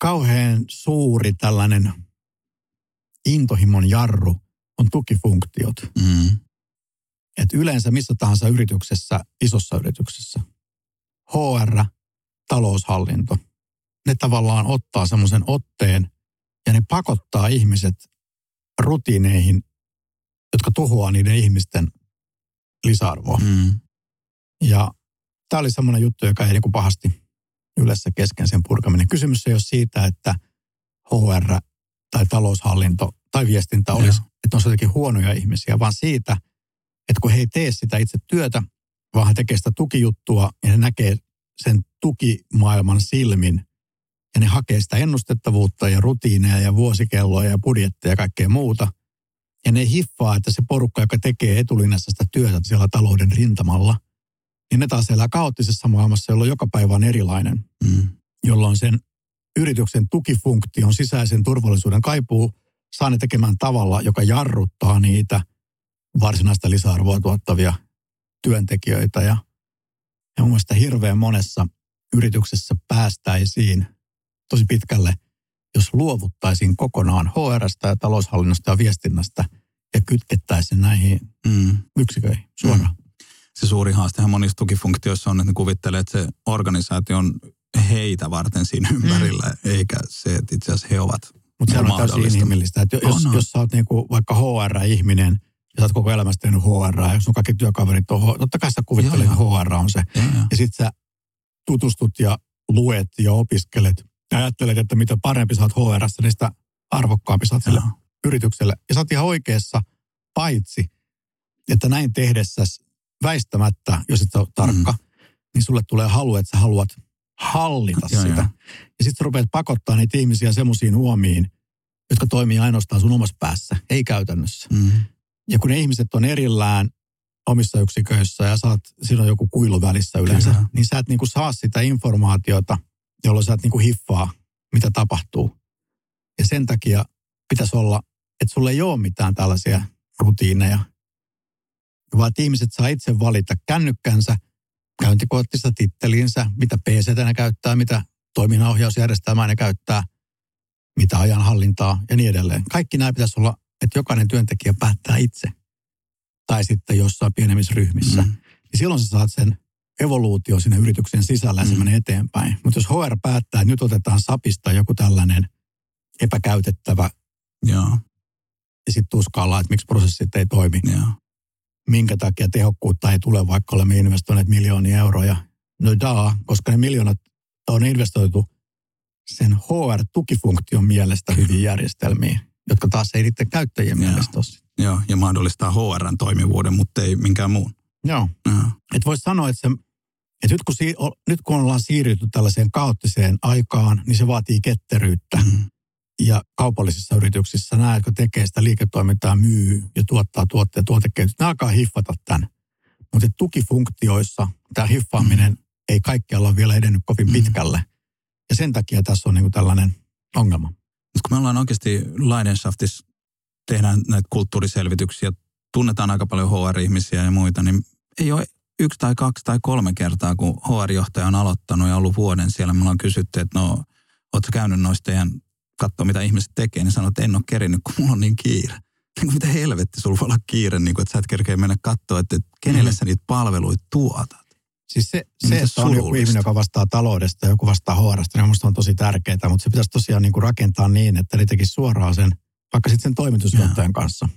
Kauhean suuri tällainen intohimon jarru on tukifunktiot. Mm. Et yleensä missä tahansa yrityksessä, isossa yrityksessä, HR, taloushallinto, ne tavallaan ottaa semmoisen otteen ja ne pakottaa ihmiset rutiineihin, jotka tuhoaa niiden ihmisten lisäarvoa. Mm. Ja tämä oli semmoinen juttu, joka ei niin pahasti yleensä kesken sen purkaminen. Kysymys ei ole siitä, että HR tai taloushallinto tai viestintä olisi, ja. että on jotenkin huonoja ihmisiä, vaan siitä, että kun he ei tee sitä itse työtä, vaan he tekee sitä tukijuttua ja he näkee sen tukimaailman silmin ja ne hakee sitä ennustettavuutta ja rutiineja ja vuosikelloja ja budjetteja ja kaikkea muuta – ja ne hiffaa, että se porukka, joka tekee etulinjassa sitä työtä siellä talouden rintamalla, niin ne taas elää kaoottisessa maailmassa, jolloin joka päivä on erilainen. Mm. Jolloin sen yrityksen tukifunktion sisäisen turvallisuuden kaipuu saa ne tekemään tavalla, joka jarruttaa niitä varsinaista lisäarvoa tuottavia työntekijöitä. Ja, ja mun mielestä hirveän monessa yrityksessä päästäisiin tosi pitkälle – jos luovuttaisiin kokonaan HRstä ja taloushallinnosta ja viestinnästä ja kytkettäisiin näihin mm. yksiköihin suoraan. Mm. Se suuri haastehan monissa tukifunktioissa on, että ne kuvittelee, että se organisaatio on heitä varten siinä mm. ympärillä, mm. eikä se, että itse asiassa he ovat Mutta se on täysin inhimillistä. Että jos, on, jos sä oot niinku vaikka HR-ihminen, ja sä oot koko elämässä tehnyt HR, ja sun kaikki työkaverit on totta kai sä kuvittelet, että HR on se. Joo, ja sit sä tutustut ja luet ja opiskelet ja ajattelet, että mitä parempi saat HRssä, niin sitä arvokkaampi saat sille yritykselle. Ja sä oot ihan oikeassa, paitsi, että näin tehdessä väistämättä, jos et ole tarkka, mm. niin sulle tulee halu, että sä haluat hallita ja, sitä. Ja, ja sitten rupeat pakottaa niitä ihmisiä semmoisiin huomiin, jotka toimii ainoastaan sun omassa päässä, ei käytännössä. Mm. Ja kun ne ihmiset on erillään omissa yksiköissä ja saat, siinä on joku kuilu välissä yleensä, Kyllä. niin sä et niinku saa sitä informaatiota – jolloin sä et niin kuin hiffaa, mitä tapahtuu. Ja sen takia pitäisi olla, että sulle ei ole mitään tällaisia rutiineja, vaan että ihmiset saa itse valita kännykkänsä, käyntikorttista titteliinsä, mitä pc ne käyttää, mitä toiminnanohjausjärjestelmää ne käyttää, mitä ajanhallintaa ja niin edelleen. Kaikki nämä pitäisi olla, että jokainen työntekijä päättää itse. Tai sitten jossain pienemmissä ryhmissä. Mm. Niin silloin sä saat sen evoluutio sinne yrityksen sisällä ja se mm. menee eteenpäin. Mutta jos HR päättää, että nyt otetaan sapista joku tällainen epäkäytettävä Joo. ja sitten tuskaillaan, että miksi prosessit ei toimi. Joo. Minkä takia tehokkuutta ei tule, vaikka olemme investoineet miljoonia euroja. No daa, koska ne miljoonat on investoitu sen HR-tukifunktion mielestä hyviin järjestelmiin, jotka taas ei niiden käyttäjien Joo. mielestä ole. Joo, ja mahdollistaa HRn toimivuuden, mutta ei minkään muun. Joo. Että voisi sanoa, että, se, että nyt, kun si, nyt kun ollaan siirrytty tällaiseen kaoottiseen aikaan, niin se vaatii ketteryyttä. Mm. Ja kaupallisissa yrityksissä nämä, jotka tekee sitä liiketoimintaa, myy ja tuottaa tuotteita, tuotekehitys, nämä alkaa hiffata tämän. Mutta tukifunktioissa tämä hiffaaminen mm. ei kaikkialla ole vielä edennyt kovin mm. pitkälle. Ja sen takia tässä on niinku tällainen ongelma. Mutta kun me ollaan oikeasti Leidenschaftissa, tehdään näitä kulttuuriselvityksiä, tunnetaan aika paljon HR-ihmisiä ja muita, niin ei ole yksi tai kaksi tai kolme kertaa, kun HR-johtaja on aloittanut ja ollut vuoden siellä. Me ollaan kysytty, että no, ootko käynyt noista teidän katsoa, mitä ihmiset tekee, niin sanoo, että en ole kerinyt, kun mulla on niin kiire. Niin mitä helvetti, sulla voi olla kiire, niin kuin, että sä et kerkeä mennä katsoa, että kenelle mm. sä niitä palveluita tuotat. Siis se, Ja se miten että on joku ihminen, joka vastaa taloudesta ja joku vastaa HRsta, niin on tosi tärkeää, mutta se pitäisi tosiaan niin kuin rakentaa niin, että ne tekisi suoraan sen, vaikka sitten sen toimitusjohtajan kanssa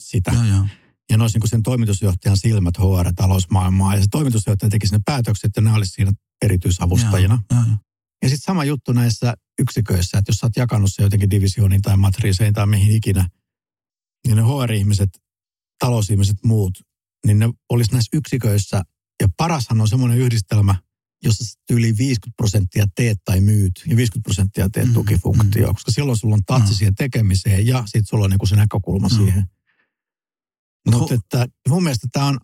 sitä. Joo, joo. Ja ne olisi niin kuin sen toimitusjohtajan silmät HR-talousmaailmaa. Ja se toimitusjohtaja tekisi ne päätökset ja ne olisi siinä erityisavustajina. Joo, joo. Ja sitten sama juttu näissä yksiköissä, että jos sä oot jakanut se jotenkin divisioniin tai matriiseihin tai mihin ikinä, niin ne HR-ihmiset, talousihmiset, muut, niin ne olisi näissä yksiköissä. Ja parashan on semmoinen yhdistelmä, jossa yli 50 prosenttia teet tai myyt ja 50 prosenttia teet Mm, tukifunktio, koska silloin sulla on tatsi Mm. siihen tekemiseen ja sitten sulla on niinku se näkökulma Mm. siihen. Mut Mutta että mun mielestä tämä on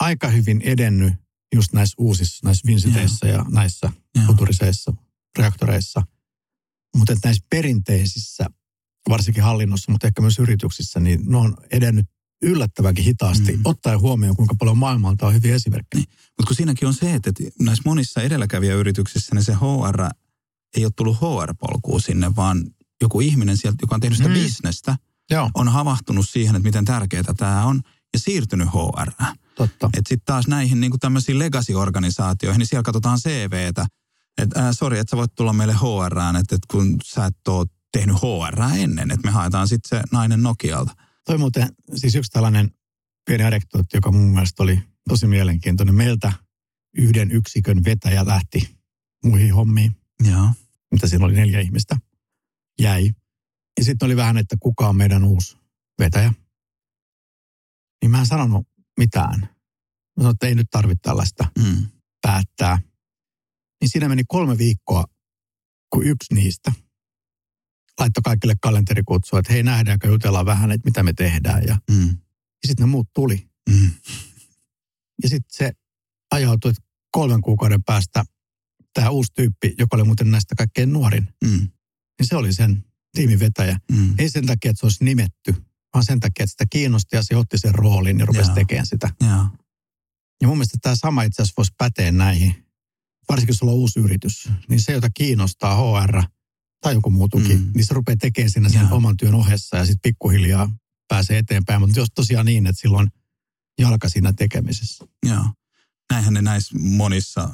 aika hyvin edennyt just näissä uusissa, näissä vinsiteissä ja näissä Joo. futuriseissa reaktoreissa. Mutta näissä perinteisissä, varsinkin hallinnossa, mutta ehkä myös yrityksissä, niin ne on edennyt yllättävänkin hitaasti, Mm. ottaen huomioon, kuinka paljon maailmalta on hyviä esimerkkejä. Mutta kun siinäkin on se, että näissä monissa edelläkävijäyrityksissä niin se HR ei ole tullut HR-polkuun sinne, vaan joku ihminen sieltä, joka on tehnyt sitä Mm. bisnestä, Joo, on havahtunut siihen, että miten tärkeää tämä on ja siirtynyt HR. totta. Että sitten taas näihin niin tämmöisiin legacy-organisaatioihin, niin siellä katsotaan CVtä, että äh, sori, että sä voit tulla meille HRään, että, että kun sä et ole tehnyt HR ennen, että me haetaan sitten se nainen Nokialta. Toi muuten, siis yksi tällainen pieni anekdootti, joka mun mielestä oli tosi mielenkiintoinen. Meiltä yhden yksikön vetäjä lähti muihin hommiin. Joo. mitä siinä oli neljä ihmistä, jäi. Ja sitten oli vähän, että kuka on meidän uusi vetäjä. Niin mä en sanonut mitään. Mä sanoin, että ei nyt tarvitse tällaista Mm. päättää. Niin siinä meni kolme viikkoa, kun yksi niistä laittoi kaikille kalenterikutsua, että hei nähdäänkö, jutellaan vähän, että mitä me tehdään. Ja, Mm. ja sitten ne muut tuli. Mm. Ja sitten se ajautui, että kolmen kuukauden päästä tämä uusi tyyppi, joka oli muuten näistä kaikkein nuorin, Mm. niin se oli sen tiimin vetäjä. Mm. Ei sen takia, että se olisi nimetty, vaan sen takia, että sitä kiinnosti ja se otti sen roolin ja rupesi tekemään sitä. Joo. Ja mun mielestä tämä sama itse asiassa voisi päteä näihin. Varsinkin jos sulla on uusi yritys, niin se, jota kiinnostaa HR tai joku muu tuki, Mm. niin se rupeaa tekemään siinä sen oman työn ohessa ja sitten pikkuhiljaa pääsee eteenpäin. Mutta jos tosiaan niin, että silloin jalka siinä tekemisessä. Joo. Näinhän ne näissä monissa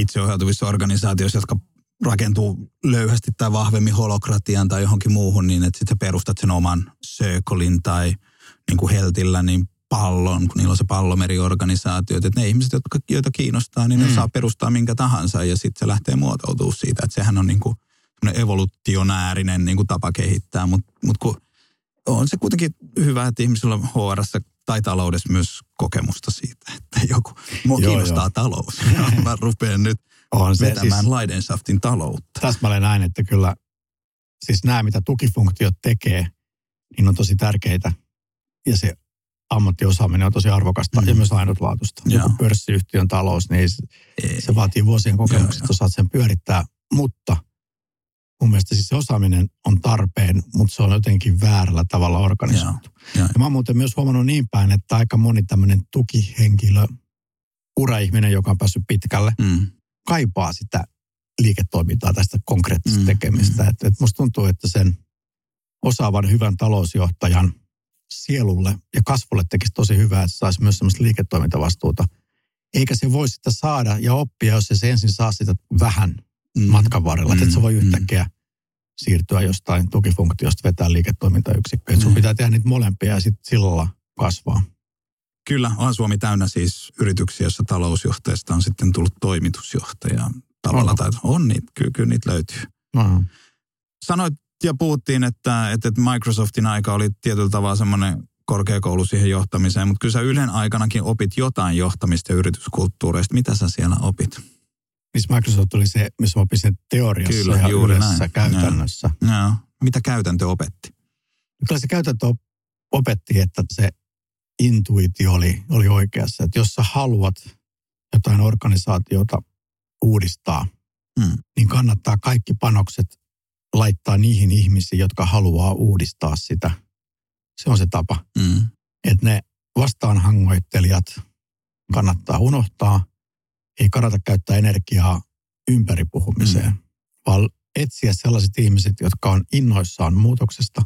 itseohjautuvissa organisaatioissa, jotka rakentuu löyhästi tai vahvemmin holokratian tai johonkin muuhun, niin että sitten perustat sen oman circlein tai niin kuin heltillä niin pallon, kun niillä on se pallomeriorganisaatio, että ne ihmiset, jotka, joita kiinnostaa, niin ne Mm. saa perustaa minkä tahansa ja sitten se lähtee muotoutumaan siitä, että sehän on niin kuin evolutionäärinen niin kuin tapa kehittää, mutta mut kun on se kuitenkin hyvä, että ihmisillä on hr tai taloudessa myös kokemusta siitä, että joku, mua Joo, kiinnostaa joo. talous. [LAUGHS] Mä rupean nyt On se vetämään siis, Leidenschaftin taloutta. täsmälleen näin, että kyllä siis nämä, mitä tukifunktiot tekee, niin on tosi tärkeitä. Ja se ammattiosaaminen on tosi arvokasta Mm. ja myös ainutlaatuista. Joo. Joku pörssiyhtiön talous, niin se, Ei. se vaatii vuosien kokemukset, Joo, että osaat sen pyörittää. Mutta mun mielestä siis se osaaminen on tarpeen, mutta se on jotenkin väärällä tavalla organisoitu. Joo. Ja mä oon muuten myös huomannut niin päin, että aika moni tämmöinen tukihenkilö, uraihminen, joka on päässyt pitkälle, Mm. kaipaa sitä liiketoimintaa tästä konkreettista Mm, tekemistä. mm. Mm. Et, et musta tuntuu, että sen osaavan hyvän talousjohtajan sielulle ja kasvulle tekisi tosi hyvää, että saisi myös semmoista liiketoimintavastuuta. Eikä se voi sitä saada ja oppia, jos se ensin saa sitä vähän Mm. matkan varrella. Mm, että se voi yhtäkkiä siirtyä jostain tukifunktiosta vetää liiketoimintayksikköä. Mm. Sun pitää tehdä niitä molempia ja sitten sillä kasvaa. Kyllä, on Suomi täynnä siis yrityksiä, joissa talousjohtajasta on sitten tullut toimitusjohtaja tavalla tai on niitä, kyllä, kyllä niitä löytyy. No. Sanoit ja puhuttiin, että, että Microsoftin aika oli tietyllä tavalla semmoinen korkeakoulu siihen johtamiseen, mutta kyllä sä Ylen aikanakin opit jotain johtamista ja yrityskulttuureista. Mitä sä siellä opit? Missä Microsoft oli se, missä opin sen teoriassa Kyllä, ja juuri näin. käytännössä. Joo. Mitä käytäntö opetti? Kyllä se käytäntö op- opetti, että se intuitio oli, oli oikeassa. Että jos sä haluat jotain organisaatiota uudistaa, Mm. niin kannattaa kaikki panokset laittaa niihin ihmisiin, jotka haluaa uudistaa sitä. Se on se tapa. Mm. Että ne vastaanhangoittelijat kannattaa unohtaa. Ei kannata käyttää energiaa ympäripuhumiseen, mm. vaan etsiä sellaiset ihmiset, jotka on innoissaan muutoksesta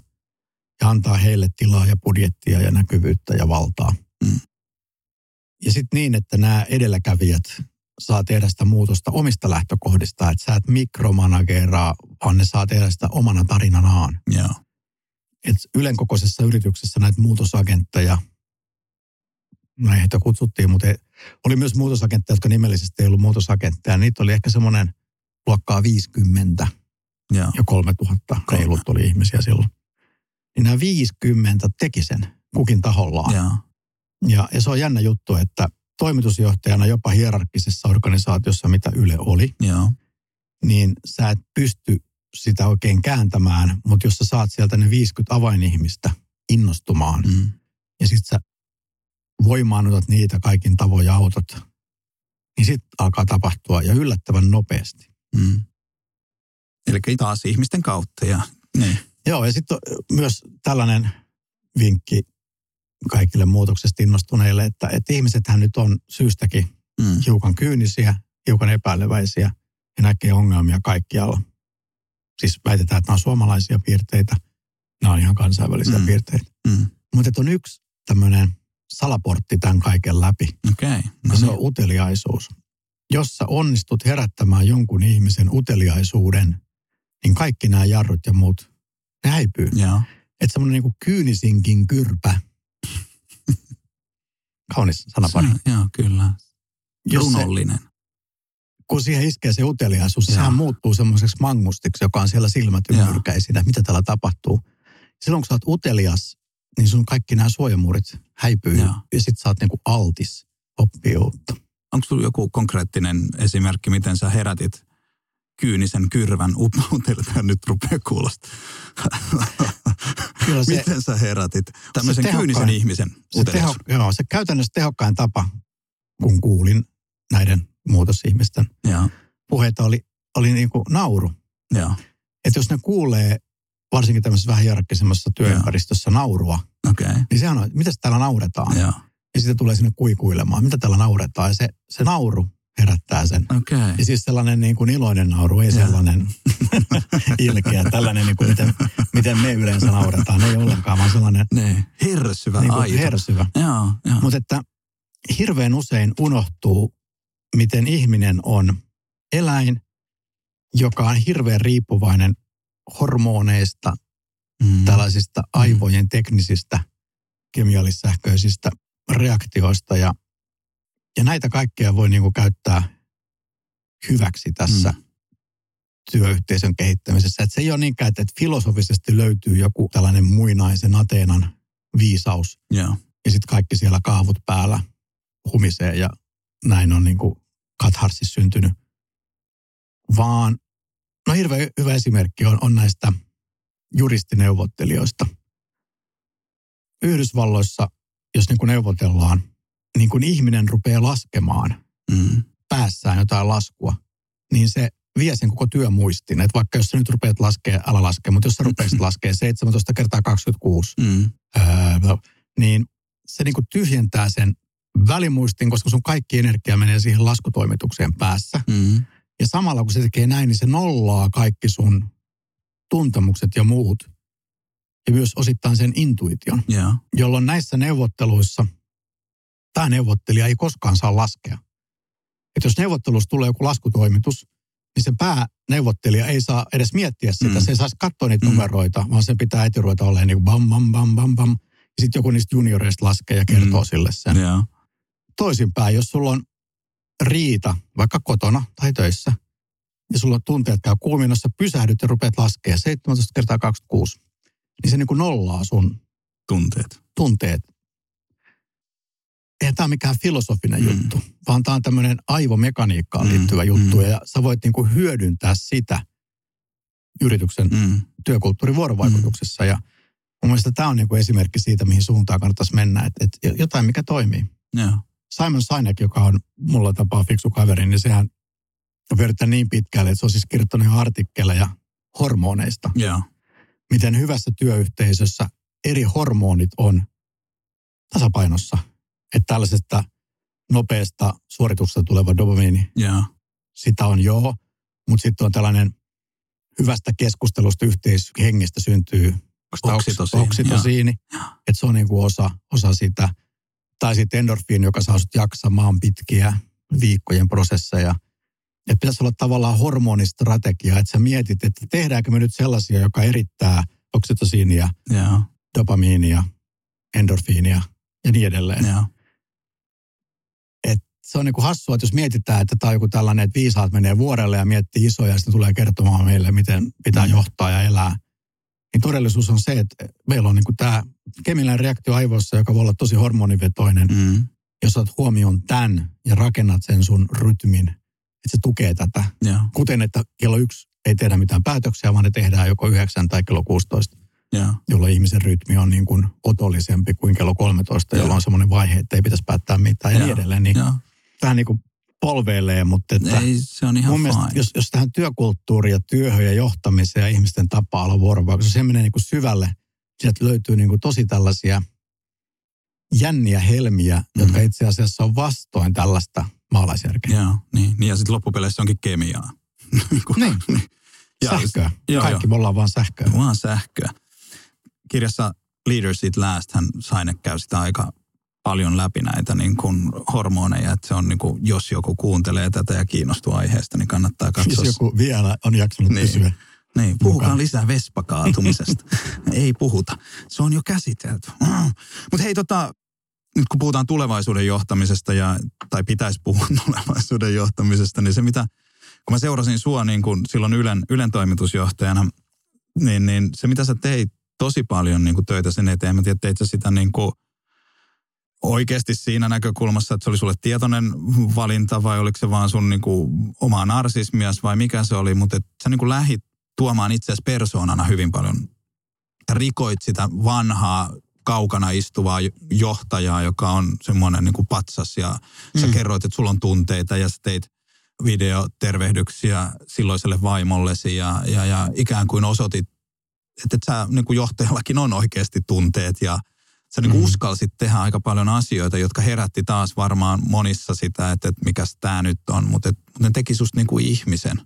ja antaa heille tilaa ja budjettia ja näkyvyyttä ja valtaa. Mm. Ja sitten niin, että nämä edelläkävijät saa tehdä sitä muutosta omista lähtökohdista, että sä et mikromanageraa, vaan ne saa tehdä sitä omana tarinanaan. Joo. Et Ylen kokoisessa yrityksessä näitä muutosagentteja, näin heitä kutsuttiin, mutta oli myös muutosagentteja, jotka nimellisesti ei ollut muutosagentteja. Niitä oli ehkä semmoinen luokkaa 50 Joo. ja 3000 reilut oli ihmisiä silloin. Niin nämä 50 teki sen kukin tahollaan. Joo. Ja, ja se on jännä juttu, että toimitusjohtajana jopa hierarkkisessa organisaatiossa, mitä Yle oli, Joo. niin sä et pysty sitä oikein kääntämään, mutta jos sä saat sieltä ne 50 avainihmistä innostumaan, Mm. ja sit sä voimaannutat niitä kaikin tavoin ja autot, niin sit alkaa tapahtua ja yllättävän nopeasti. Mm. Eli taas ihmisten kautta. Ja, niin. Joo, ja sitten myös tällainen vinkki kaikille muutoksesta innostuneille, että, että ihmisethän nyt on syystäkin Mm. hiukan kyynisiä, hiukan epäileväisiä ja näkee ongelmia kaikkialla. Siis väitetään, että nämä on suomalaisia piirteitä, nämä on ihan kansainvälisiä Mm. piirteitä. Mm. Mutta on yksi tämmöinen salaportti tämän kaiken läpi. Okay. ja No se niin. on uteliaisuus. Jos sä onnistut herättämään jonkun ihmisen uteliaisuuden, niin kaikki nämä jarrut ja muut, ne häipyy. Että semmoinen niinku kyynisinkin kyrpä. Kaunis sanapari. Se- Joo, kyllä. Jos se, Runollinen. kun siihen iskee se uteliaisuus, Joo. sehän muuttuu semmoiseksi mangustiksi, joka on siellä silmät ymmyrkäisinä, mitä täällä tapahtuu. Silloin kun sä oot utelias, niin sun kaikki nämä suojamuurit häipyy Joo. ja sit sä oot niinku altis oppii uutta. Onko sulla joku konkreettinen esimerkki, miten sä herätit kyynisen kyrvän upoutelta nyt rupeaa kuulostaa. Kyllä se, Miten sä herätit tämmöisen tehokkain- kyynisen ihmisen se, teho, joo, se käytännössä tehokkain tapa, kun kuulin näiden muutosihmisten Joo, puheita, oli, oli niinku nauru. joo, Että jos ne kuulee varsinkin tämmöisessä vähän hierarkkisemmassa työympäristössä naurua, okei, okay. niin sehän on, mitä täällä nauretaan? joo, Ja sitten tulee sinne kuikuilemaan, mitä täällä nauretaan. Ja se, se nauru herättää sen. Okay. Ja siis sellainen niin kuin iloinen nauru, ei sellainen [LAUGHS] ilkeä, tällainen niin kuin miten, miten me yleensä nauretaan. Ei ollenkaan, vaan sellainen Ne, hersyvä niin kuin aito. hersyvä. Mutta että hirveän usein unohtuu, miten ihminen on eläin, joka on hirveän riippuvainen hormoneista, Mm. tällaisista aivojen teknisistä kemiallissähköisistä reaktioista ja, ja näitä kaikkea voi niinku käyttää hyväksi tässä Mm. työyhteisön kehittämisessä. Et se ei ole niinkään, että, että filosofisesti löytyy joku tällainen muinaisen Ateenan viisaus Joo, ja sitten kaikki siellä kaavut päällä humisee ja näin on niinku katharsis syntynyt. Vaan, no hirveän hyvä esimerkki on, on näistä juristineuvottelijoista. Yhdysvalloissa, jos niin kuin neuvotellaan, niin kun ihminen rupeaa laskemaan mm. päässään jotain laskua, niin se vie sen koko työmuistin. Että vaikka jos sä nyt rupeat laskea, älä laske, mutta jos sä rupeat [CLEARS THROAT] laskea 17 kertaa 26, Mm. öö, niin se niin kuin tyhjentää sen välimuistin, koska sun kaikki energia menee siihen laskutoimitukseen päässä. Mm. Ja samalla kun se tekee näin, niin se nollaa kaikki sun tuntemukset ja muut. Ja myös osittain sen intuition, Joo, jolloin näissä neuvotteluissa tämä neuvottelija ei koskaan saa laskea. Että jos neuvottelussa tulee joku laskutoimitus, niin se pääneuvottelija ei saa edes miettiä sitä. Mm. Mm. Se ei saa katsoa niitä Mm. mm. numeroita, vaan sen pitää heti ruveta olemaan niin kuin bam, bam, bam, bam, bam. Ja sitten joku niistä junioreista laskee ja kertoo Mm. mm. sille sen. joo, Toisinpäin, jos sulla on riita, vaikka kotona tai töissä, ja sulla on tunteet käy kuuminossa, pysähdyt ja rupeat laskea 17 kertaa 26, niin se niin kuin nollaa sun tunteet. tunteet. Eihän tämä ole mikään filosofinen Mm. mm. juttu, vaan tämä on tämmöinen aivomekaniikkaan Mm, liittyvä juttu. mm. Ja sä voit niinku hyödyntää sitä yrityksen Mm. työkulttuurin vuorovaikutuksessa. Ja mun mielestä tämä on niinku esimerkki siitä, mihin suuntaan kannattaisi mennä. Että et jotain, mikä toimii. Joo, Simon Sinek, joka on mulla tapaa fiksu kaveri, niin sehän on vertaa niin pitkälle, että se on siis kirjoittanut artikkeleja hormoneista. joo, Miten hyvässä työyhteisössä eri hormonit on tasapainossa. Että tällaisesta nopeasta suorituksesta tuleva dopamiini, joo, sitä on joo, mutta sitten on tällainen hyvästä keskustelusta yhteishengestä syntyy Oksitosiini, oksitosiini että se on niinku osa, osa sitä. Tai sitten endorfiini, joka saa sut jaksamaan pitkiä viikkojen prosesseja. Että pitäisi olla tavallaan hormonistrategia, että sä mietit, että tehdäänkö me nyt sellaisia, joka erittää oksitosiinia, Joo. dopamiinia, endorfiinia ja niin edelleen. Joo. Se on niin kuin hassua, että jos mietitään, että tämä on joku tällainen, että viisaat menee vuorelle ja miettii isoja ja sitten tulee kertomaan meille, miten pitää Mm. johtaa ja elää. Niin todellisuus on se, että meillä on niin kuin tämä kemillinen reaktio aivoissa, joka voi olla tosi hormonivetoinen. Mm. Jos otat huomioon tämän ja rakennat sen sun rytmin, että se tukee tätä. Joo. Kuten, että kello yksi ei tehdä mitään päätöksiä, vaan ne tehdään joko yhdeksän tai kello 16, Joo. jolloin ihmisen rytmi on niin kuin otollisempi kuin kello 13, Joo. jolloin on semmoinen vaihe, että ei pitäisi päättää mitään ja Joo. niin edelleen. Niin Joo. Vähän niin kuin polveilee, mutta että Ei, se on ihan mun mielestä, jos, jos tähän työkulttuuriin ja työhön ja johtamiseen ja ihmisten tapaa olla vuorovaikutus, se menee niin kuin syvälle, sieltä löytyy niin kuin tosi tällaisia jänniä helmiä, mm. jotka itse asiassa on vastoin tällaista maalaisjärkeä. Joo, niin, niin ja sitten loppupeleissä onkin kemiaa. [LAUGHS] Kun- Niin. Ja- Sähköä. joo, Kaikki me ollaan vaan sähköä. Vaan sähköä. Kirjassa Leaders Eat Last hän Saine käy sitä aika paljon läpi näitä niin kuin hormoneja, että se on niin kuin, jos joku kuuntelee tätä ja kiinnostuu aiheesta, niin kannattaa katsoa. Jos joku vielä on jaksanut Niin. pysyä. Niin, puhukaa mukaan. lisää vespakaatumisesta. [LAUGHS] Ei puhuta. Se on jo käsitelty. Mm. Mutta hei, tota, nyt kun puhutaan tulevaisuuden johtamisesta, ja, tai pitäisi puhua [LAUGHS] tulevaisuuden johtamisesta, niin se mitä, kun mä seurasin sua niin kun silloin Ylen, Ylen toimitusjohtajana, niin, niin se mitä sä teit tosi paljon niin kuin töitä sen eteen, mä tiedän, teit sä sitä niin kuin oikeasti siinä näkökulmassa, että se oli sulle tietoinen valinta vai oliko se vaan sun niin kuin omaa narsismias vai mikä se oli, mutta et sä niin kuin lähit tuomaan itseäsi persoonana hyvin paljon. Rikoit sitä vanhaa kaukana istuvaa johtajaa, joka on semmoinen niin kuin patsas ja sä Mm. kerroit, että sulla on tunteita ja sä teit videotervehdyksiä silloiselle vaimollesi ja, ja, ja ikään kuin osoitit, että, että sä niin kuin johtajallakin on oikeasti tunteet ja sä niin kuin Mm. uskalsit tehdä aika paljon asioita, jotka herätti taas varmaan monissa sitä, että, että mikäs tämä nyt on, mutta, mutta ne teki susta niin kuin ihmisen.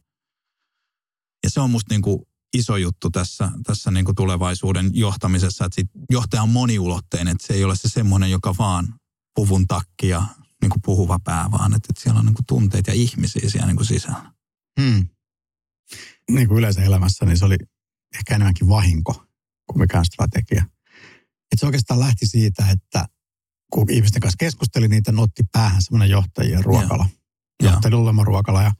Ja se on musta niin kuin iso juttu tässä, tässä niin kuin tulevaisuuden johtamisessa, että sit johtaja on moniulotteinen, että se ei ole se semmoinen, joka vaan puvun takki ja niin kuin puhuva pää, vaan että, että siellä on niin kuin tunteet ja ihmisiä siellä niin kuin sisällä. Hmm. Niin kuin yleensä elämässä, niin se oli ehkä enemmänkin vahinko kuin mikään strategia. Et se oikeastaan lähti siitä, että kun ihmisten kanssa keskusteli, niitä otti päähän semmoinen johtajien ruokala. Johtajien ruokala ja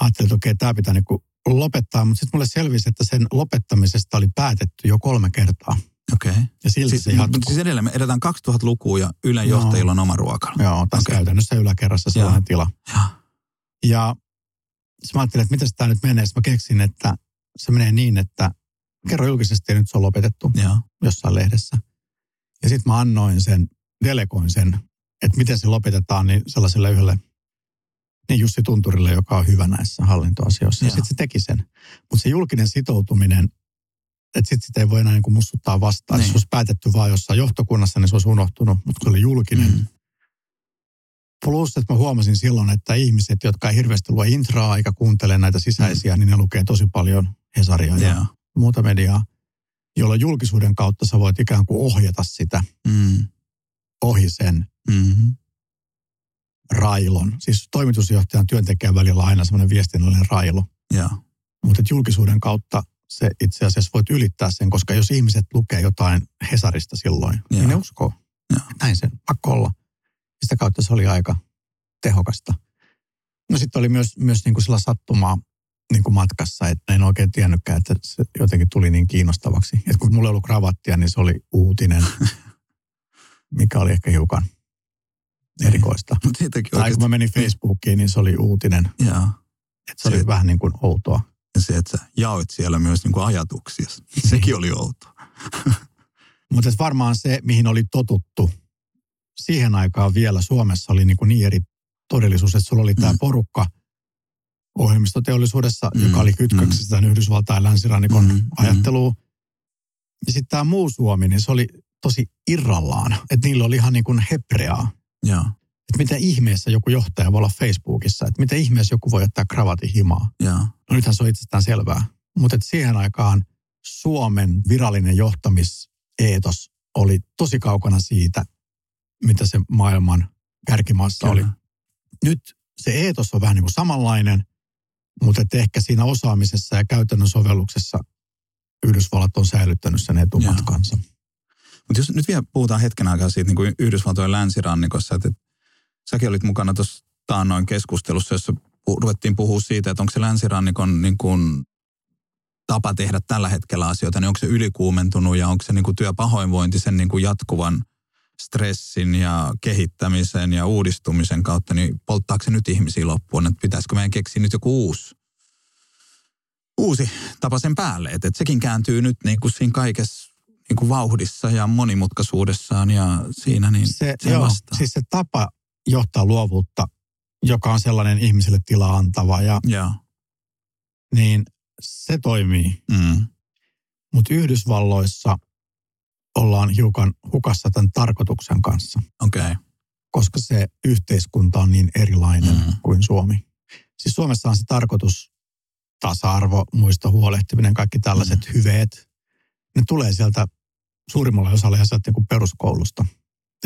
ajattelin, että okei, tämä pitää niinku lopettaa. Mutta sitten mulle selvisi, että sen lopettamisesta oli päätetty jo kolme kertaa. Okei. Okay. Ja silti Siis, se jatkuu. mutta siis edelleen me edetään 2000-lukua ja Ylen johtajilla on oma ruokala. Joo, tässä Okei. käytännössä yläkerrassa sellainen Joo. tila. Ja sitten mä ajattelin, että miten tämä nyt menee. Sitten mä keksin, että se menee niin, että kerro julkisesti ja nyt se on lopetettu Joo. jossain lehdessä. Ja sitten mä annoin sen, delegoin sen, että miten se lopetetaan niin sellaiselle yhdelle niin Jussi Tunturille, joka on hyvä näissä hallintoasioissa. Ja Joo. sitten se teki sen. Mutta se julkinen sitoutuminen, että sitten sitä ei voi enää niin kuin mussuttaa vastaan. Niin. Se olisi päätetty vaan jossain johtokunnassa, niin se olisi unohtunut. Mutta kun se oli julkinen, Mm. Plus, että mä huomasin silloin, että ihmiset, jotka ei hirveästi lue intraa eikä kuuntele näitä sisäisiä, mm. niin ne lukee tosi paljon Hesaria ja Joo. Muuta mediaa, jolloin julkisuuden kautta sä voit ikään kuin ohjata sitä Mm. ohi sen Mm. railon. Siis toimitusjohtajan työntekijän välillä on aina semmoinen viestinnällinen railo. Joo. Mutta julkisuuden kautta se itse asiassa voit ylittää sen, koska jos ihmiset lukee jotain Hesarista silloin, Joo. niin ne uskoo. Joo. Näin sen, pakko olla. Sitä kautta se oli aika tehokasta. No sitten oli myös, myös niin kuin sillä sattumaa niin kuin matkassa, että en oikein tiennytkään, että se jotenkin tuli niin kiinnostavaksi. Että kun mulla ei ollut kravattia, niin se oli uutinen, [LAUGHS] mikä oli ehkä hiukan erikoista. Mutta siitäkin Tai kun oikeasti. mä menin Facebookiin, niin se oli uutinen. Joo. Että se oli Se- vähän niin kuin outoa. Ja se, että sä jaoit siellä myös niin kuin ajatuksia. [LAUGHS] Sekin oli outoa. [LAUGHS] Mutta varmaan se, mihin oli totuttu siihen aikaan vielä Suomessa oli niin, kuin niin eri todellisuus, että sulla oli tämä Mm. porukka ohjelmistoteollisuudessa, Mm, joka oli kytköksissä tämän Yhdysvaltain länsirannikon Mm, mm. ajatteluun. Ja sitten tämä muu Suomi, niin se oli tosi irrallaan. Että niillä oli ihan niin kuin hebreaa. Joo. Että miten ihmeessä joku johtaja voi olla Facebookissa. Että miten ihmeessä joku voi ottaa kravatin himaa. Joo. No nythän se on itsestään selvää. Mutta siihen aikaan Suomen virallinen johtamiseetos oli tosi kaukana siitä, mitä se maailman kärkimaassa Kyllä. oli. Nyt se eetos on vähän niin kuin samanlainen, mutta että ehkä siinä osaamisessa ja käytännön sovelluksessa Yhdysvallat on säilyttänyt sen etumatkansa. Mutta jos nyt vielä puhutaan hetken aikaa siitä niin kuin Yhdysvaltojen länsirannikossa, että, että säkin olit mukana tuossa taannoin keskustelussa, jossa pu, ruvettiin puhua siitä, että onko se länsirannikon niin kuin, tapa tehdä tällä hetkellä asioita, niin onko se ylikuumentunut ja onko se niin kuin työpahoinvointi sen niin kuin jatkuvan stressin ja kehittämisen ja uudistumisen kautta, niin polttaako se nyt ihmisiä loppuun, että pitäisikö meidän keksiä nyt joku uusi, uusi tapa sen päälle, että, että sekin kääntyy nyt niin kuin siinä kaikessa niin kuin vauhdissa ja monimutkaisuudessaan ja siinä niin Se, se joo, siis se tapa johtaa luovuutta, joka on sellainen ihmiselle tilaa antava, ja, Joo. niin se toimii. Mm. Mutta Yhdysvalloissa ollaan hiukan hukassa tämän tarkoituksen kanssa, Okei. Okay. koska se yhteiskunta on niin erilainen Mm. kuin Suomi. Siis Suomessa on se tarkoitus, tasa-arvo, muista huolehtiminen, kaikki tällaiset Mm. hyveet. Ne tulee sieltä suurimmalla osalla ihan sieltä niin kuin peruskoulusta.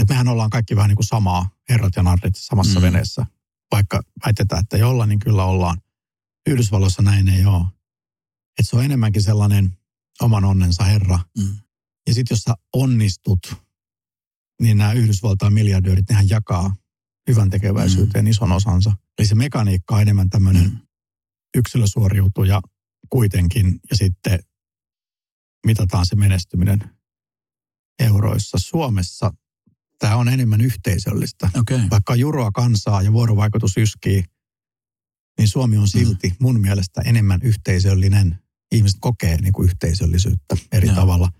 Et mehän ollaan kaikki vähän niin kuin samaa, herrat ja narrit samassa Mm. mm. veneessä. Vaikka väitetään, että ei olla, niin kyllä ollaan. Yhdysvalloissa näin ei ole. Et se on enemmänkin sellainen oman onnensa herra. Mm. Ja sitten jos sä onnistut, niin nämä Yhdysvaltain miljardöörit, nehän jakaa hyvän tekeväisyyteen mm. ison osansa. Eli se mekaniikka on enemmän tämmöinen Mm. mm. yksilösuoriutuja kuitenkin, ja sitten mitataan se menestyminen euroissa. Suomessa tämä on enemmän yhteisöllistä. Okay. Vaikka juroa kansaa ja vuorovaikutus yskii, niin Suomi on silti mun mielestä enemmän yhteisöllinen. Ihmiset kokee niin kuin yhteisöllisyyttä eri Joo. tavalla.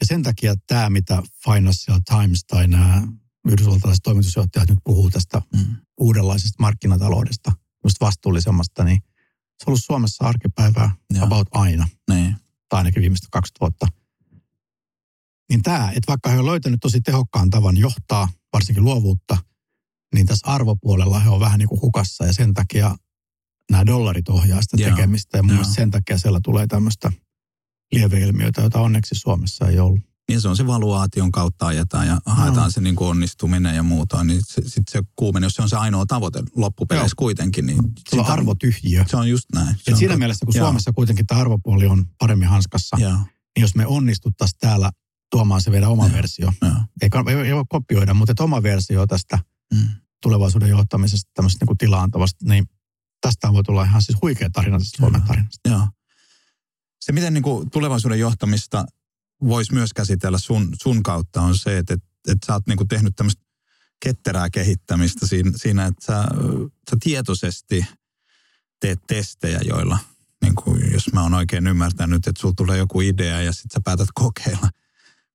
Ja sen takia tämä, mitä Financial Times tai nämä yhdysvaltalaiset toimitusjohtajat nyt puhuu tästä Mm. uudenlaisesta markkinataloudesta, vastuullisemmasta, niin se on ollut Suomessa arkipäivää Joo. about aina, Niin. tai ainakin viimeistä 20 vuotta. Niin tämä, että vaikka he on löytänyt tosi tehokkaan tavan johtaa, varsinkin luovuutta, niin tässä arvopuolella he on vähän niin kuin hukassa ja sen takia nämä dollarit ohjaa sitä Joo, tekemistä. Ja mun sen takia siellä tulee tämmöistä lieveilmiötä, jota onneksi Suomessa ei ollut. Niin se on se valuaation kautta ajetaan ja haetaan No. se niin kuin onnistuminen ja muuta. Niin sitten se, se kuumen, jos se on se ainoa tavoite loppupeleissä Joo. kuitenkin, niin Se on arvotyhjiö. Se on just näin. Se Et on siinä totta. mielessä, kun Joo. Suomessa kuitenkin tämä arvopuoli on paremmin hanskassa, Joo, niin jos me onnistuttaisiin täällä tuomaan se meidän oma Joo. versio, joo. ei, ei, ei voi kopioida, mutta että oma versio tästä Mm. tulevaisuuden johtamisesta, tämmöisestä niin tilaantavasta, niin tästä voi tulla ihan siis huikea tarina tästä Suomen tarinasta. Joo. Se, miten niin kuin tulevaisuuden johtamista voisi myös käsitellä sun, sun kautta, on se, että, että, että sä oot niin kuin tehnyt tämmöistä ketterää kehittämistä siinä, siinä että sä, sä tietoisesti teet testejä, joilla, niin kuin, jos mä oon oikein ymmärtänyt, että sulla tulee joku idea ja sitten sä päätät kokeilla,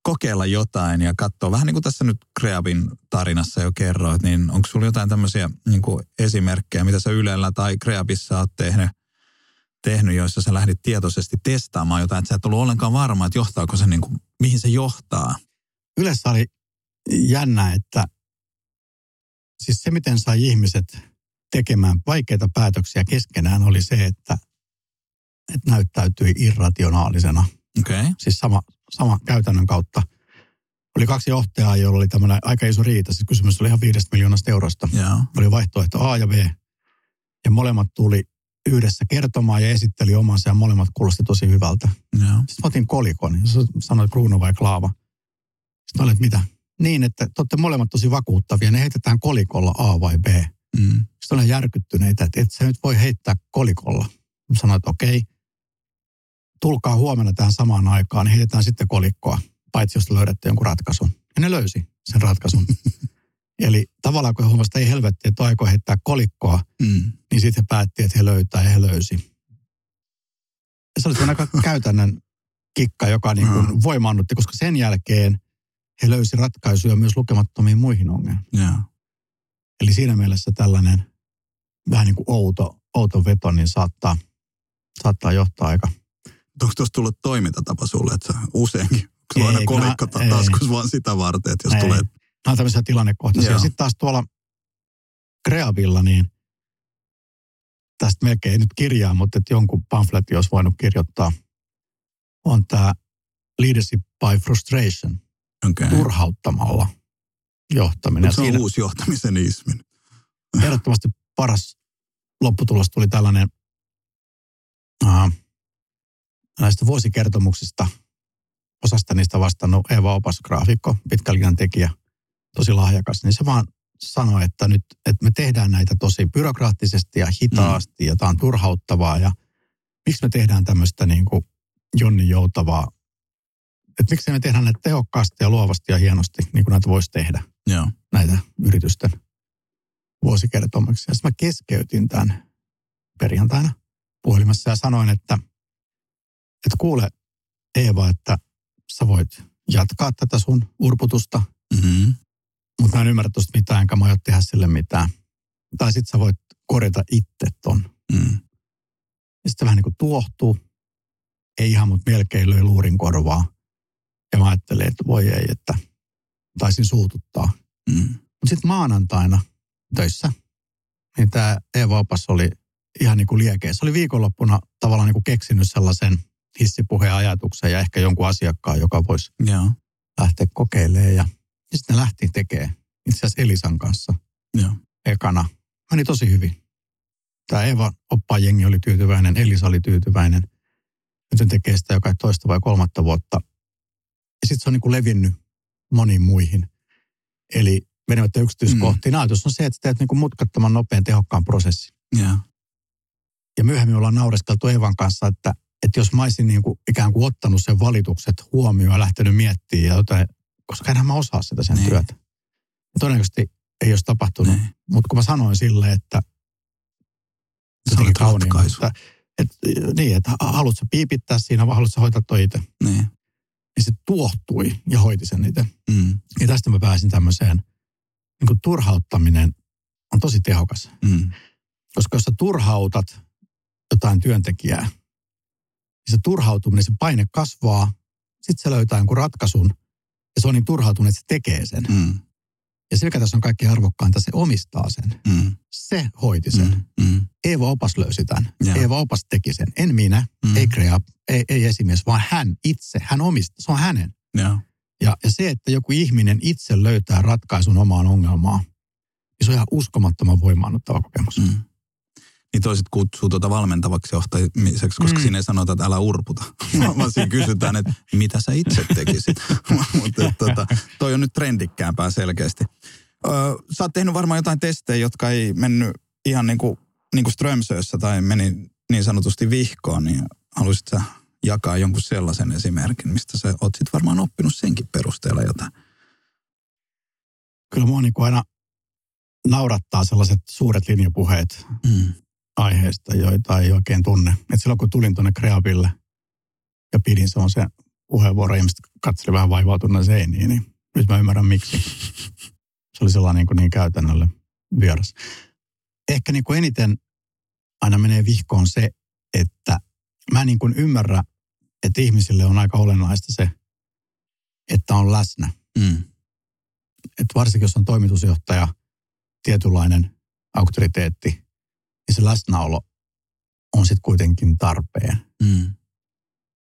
kokeilla jotain ja katsoa, vähän niin kuin tässä nyt Kreavin tarinassa jo kerroit, niin onko sulla jotain tämmöisiä niin kuin esimerkkejä, mitä sä Ylellä tai Kreabissa oot tehnyt, tehnyt, joissa sä lähdit tietoisesti testaamaan jotain, että sä et ollut ollenkaan varma, että johtaako se niin kuin, mihin se johtaa. Yleensä oli jännä, että siis se, miten sai ihmiset tekemään vaikeita päätöksiä keskenään, oli se, että, että näyttäytyi irrationaalisena. Okay. Siis sama, sama käytännön kautta. Oli kaksi johtajaa, joilla oli tämmöinen aika iso riita. Siis kysymys oli ihan viidestä miljoonasta eurosta. Joo. Oli vaihtoehto A ja B. Ja molemmat tuli yhdessä kertomaan ja esitteli omansa ja molemmat kuulosti tosi hyvältä. Joo. Sitten otin kolikon ja sanoit kruunu vai klaava. Sitten että mitä? Niin, että te olette molemmat tosi vakuuttavia. Ne heitetään kolikolla A vai B. Mm. Sitten olen järkyttyneitä, että et sä nyt voi heittää kolikolla. Sanoin, että okei, tulkaa huomenna tähän samaan aikaan, niin heitetään sitten kolikkoa, paitsi jos te löydätte jonkun ratkaisun. Ja ne löysi sen ratkaisun. [LAUGHS] Eli tavallaan kun he huomasivat, että ei helvetti, että aikoo heittää kolikkoa, Mm. niin sitten he päätti, että he löytää ja he löysi. Ja se oli aika [LAUGHS] käytännön kikka, joka niin kuin Mm. voimaannutti, koska sen jälkeen he löysi ratkaisuja myös lukemattomiin muihin ongelmiin. Joo. Eli siinä mielessä tällainen vähän niin kuin outo, outo veto, niin saattaa, saattaa johtaa aika... Onko tuossa tullut toimintatapa sulle, että useinkin, onko aina kolikko taskus vaan sitä varten, että jos Ei. tulee... Nämä on tämmöisiä tilannekohtaisia. Sitten taas tuolla Kreavilla, niin tästä melkein nyt kirjaa, mutta että jonkun pamfletin olisi voinut kirjoittaa, on tämä leadership by frustration, Okay. turhauttamalla. johtaminen. Se on siinä, uusi johtamisen ismi. Ehdottomasti paras lopputulos tuli tällainen uh, näistä vuosikertomuksista. Osasta niistä vastannut Eva Opas, graafikko, pitkällinän tekijä, tosi lahjakas. Niin se vaan sanoi, että nyt että me tehdään näitä tosi byrokraattisesti ja hitaasti mm. ja tämä on turhauttavaa ja miksi me tehdään tämmöistä niin kuin Jonni Joutavaa, että miksi me tehdään näitä tehokkaasti ja luovasti ja hienosti, niin kuin näitä voisi tehdä, Joo. näitä yritysten vuosikertomuksia. Sitten mä keskeytin tämän perjantaina puhelimessa ja sanoin, että, että kuule Eeva, että sä voit jatkaa tätä sun urputusta, mm-hmm. Mutta mä en ymmärrä tuosta mitään, enkä mä tehdä sille mitään. Tai sitten sä voit korjata itse ton. Mm. Ja sitten vähän niin kuin tuohtuu, ei ihan, mutta melkein löi luurin korvaa. Ja mä ajattelin, että voi ei, että taisin suututtaa. Mm. Mutta sitten maanantaina töissä, niin tämä Eeva Opas oli ihan niin kuin liekeä. Se oli viikonloppuna tavallaan niin kuin keksinyt sellaisen hissipuheen ajatuksen ja ehkä jonkun asiakkaan, joka voisi Joo. lähteä kokeilemaan. Ja, ja sitten ne lähti tekemään itse asiassa Elisan kanssa Joo. ekana. Meni tosi hyvin. Tämä Eeva oppajengi oli tyytyväinen, Elisa oli tyytyväinen. Nyt tekee sitä joka toista vai kolmatta vuotta. Ja sitten se on niin kuin levinnyt moniin muihin. Eli menemättä yksityiskohtiin. Mm. Ajatus on se, että teet niin kuin mutkattoman nopean tehokkaan prosessin. Joo. Ja myöhemmin ollaan naureskeltu Evan kanssa, että, että jos mä olisin niin kuin ikään kuin ottanut sen valitukset huomioon ja lähtenyt miettimään, ja jotain, koska enhän mä osaa sitä sen Niin. työtä. Ja todennäköisesti ei olisi tapahtunut. Niin. Mutta kun mä sanoin sille, että Se oli kauniin, ratkaisu. että, että, niin, että haluatko piipittää siinä vai haluatko hoitaa toi itse? Niin. Niin se tuohtui ja hoiti sen itse. Mm. Ja tästä mä pääsin tämmöiseen, niin kuin turhauttaminen on tosi tehokas. Mm. Koska jos sä turhautat jotain työntekijää, niin se turhautuminen, se paine kasvaa, sitten se löytää jonkun ratkaisun, ja se on niin turhautunut, että se tekee sen. Mm. Ja se, mikä tässä on kaikki arvokkainta, se omistaa sen. Mm. Se hoiti sen. Mm. Mm. Eeva Opas löysi tämän. Joo. Eeva Opas teki sen. En minä, Mm. ei Krea, ei, ei esimies, vaan hän itse. Hän omistaa, se on hänen. Joo. Ja, ja se, että joku ihminen itse löytää ratkaisun omaan ongelmaan, niin se on ihan uskomattoman voimaannuttava kokemus. Mm. Niin toiset kutsuu tuota valmentavaksi johtamiseksi, koska Mm. siinä ei sanota, että älä urputa. [LAUGHS] Vaan siinä kysytään, että mitä sä itse tekisit. [LAUGHS] Mutta tota, toi on nyt trendikkäämpää selkeästi. Öö, sä oot tehnyt varmaan jotain testejä, jotka ei mennyt ihan niin kuin, niin kuin Strömsössä tai meni niin sanotusti vihkoon, niin haluaisit sä jakaa jonkun sellaisen esimerkin, mistä sä oot sit varmaan oppinut senkin perusteella jotain. Kyllä mua niin kuin aina naurattaa sellaiset suuret linjapuheet Mm. Aiheesta, joita ei oikein tunne. Et silloin kun tulin tuonne Kreabille ja pidin se on se puheenvuoro, ihmiset katseli vähän vaivautuneena seiniin, niin nyt mä ymmärrän miksi. Se oli sellainen niin, kuin niin käytännölle vieras. Ehkä niin kuin eniten aina menee vihkoon se, että mä en niin kuin ymmärrä, että ihmisille on aika olennaista se, että on läsnä. Mm. Että varsinkin jos on toimitusjohtaja, tietynlainen auktoriteetti, niin se läsnäolo on sitten kuitenkin tarpeen. Mm.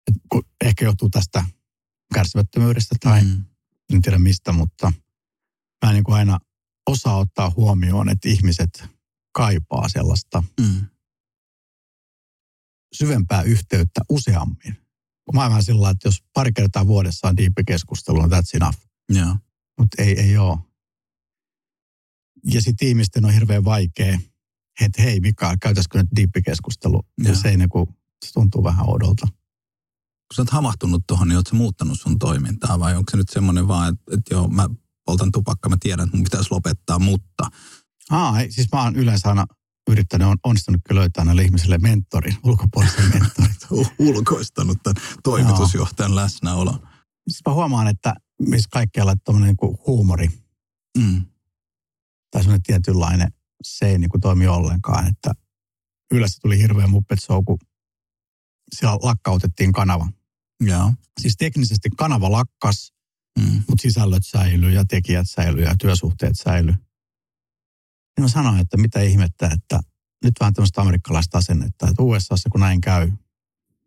Et kun ehkä johtuu tästä kärsimättömyydestä tai mm. En tiedä mistä, mutta mä niin kuin aina osaa ottaa huomioon, että ihmiset kaipaa sellaista Mm. syvempää yhteyttä useammin. Mä oon vähän sillä että jos pari kertaa vuodessa on diippikeskustelu, on that's enough. Joo. Mutta ei, ei ole. Ja sitten ihmisten on hirveän vaikea, että hei Mika, käytäisikö nyt diippikeskustelu? Ja se, ei niinku, se tuntuu vähän oudolta. kun sä oot havahtunut tuohon, niin oot sä muuttanut sun toimintaa vai onko se nyt semmoinen vaan, että, että joo, mä poltan tupakka, mä tiedän, että mun pitäisi lopettaa, mutta Aa, ei, siis mä oon yleensä aina yrittänyt, on onnistunut kyllä löytää näille ihmisille mentorin, ulkopuolisen [LAUGHS] mentorin. ulkoistanut tämän toimitusjohtajan läsnäolon. siis mä huomaan, että missä kaikkialla tuommoinen niin huumori Mm. tai semmoinen tietynlainen, se ei niin kuin toimi ollenkaan. Että yleensä tuli hirveä muppet show, kun siellä lakkautettiin kanava. Joo. Siis teknisesti kanava lakkas, Mm. mutta sisällöt säilyy ja tekijät säilyy ja työsuhteet säilyy. Niin mä sanoin, että mitä ihmettä, että nyt vähän tämmöistä amerikkalaista asennetta, että USAssa kun näin käy,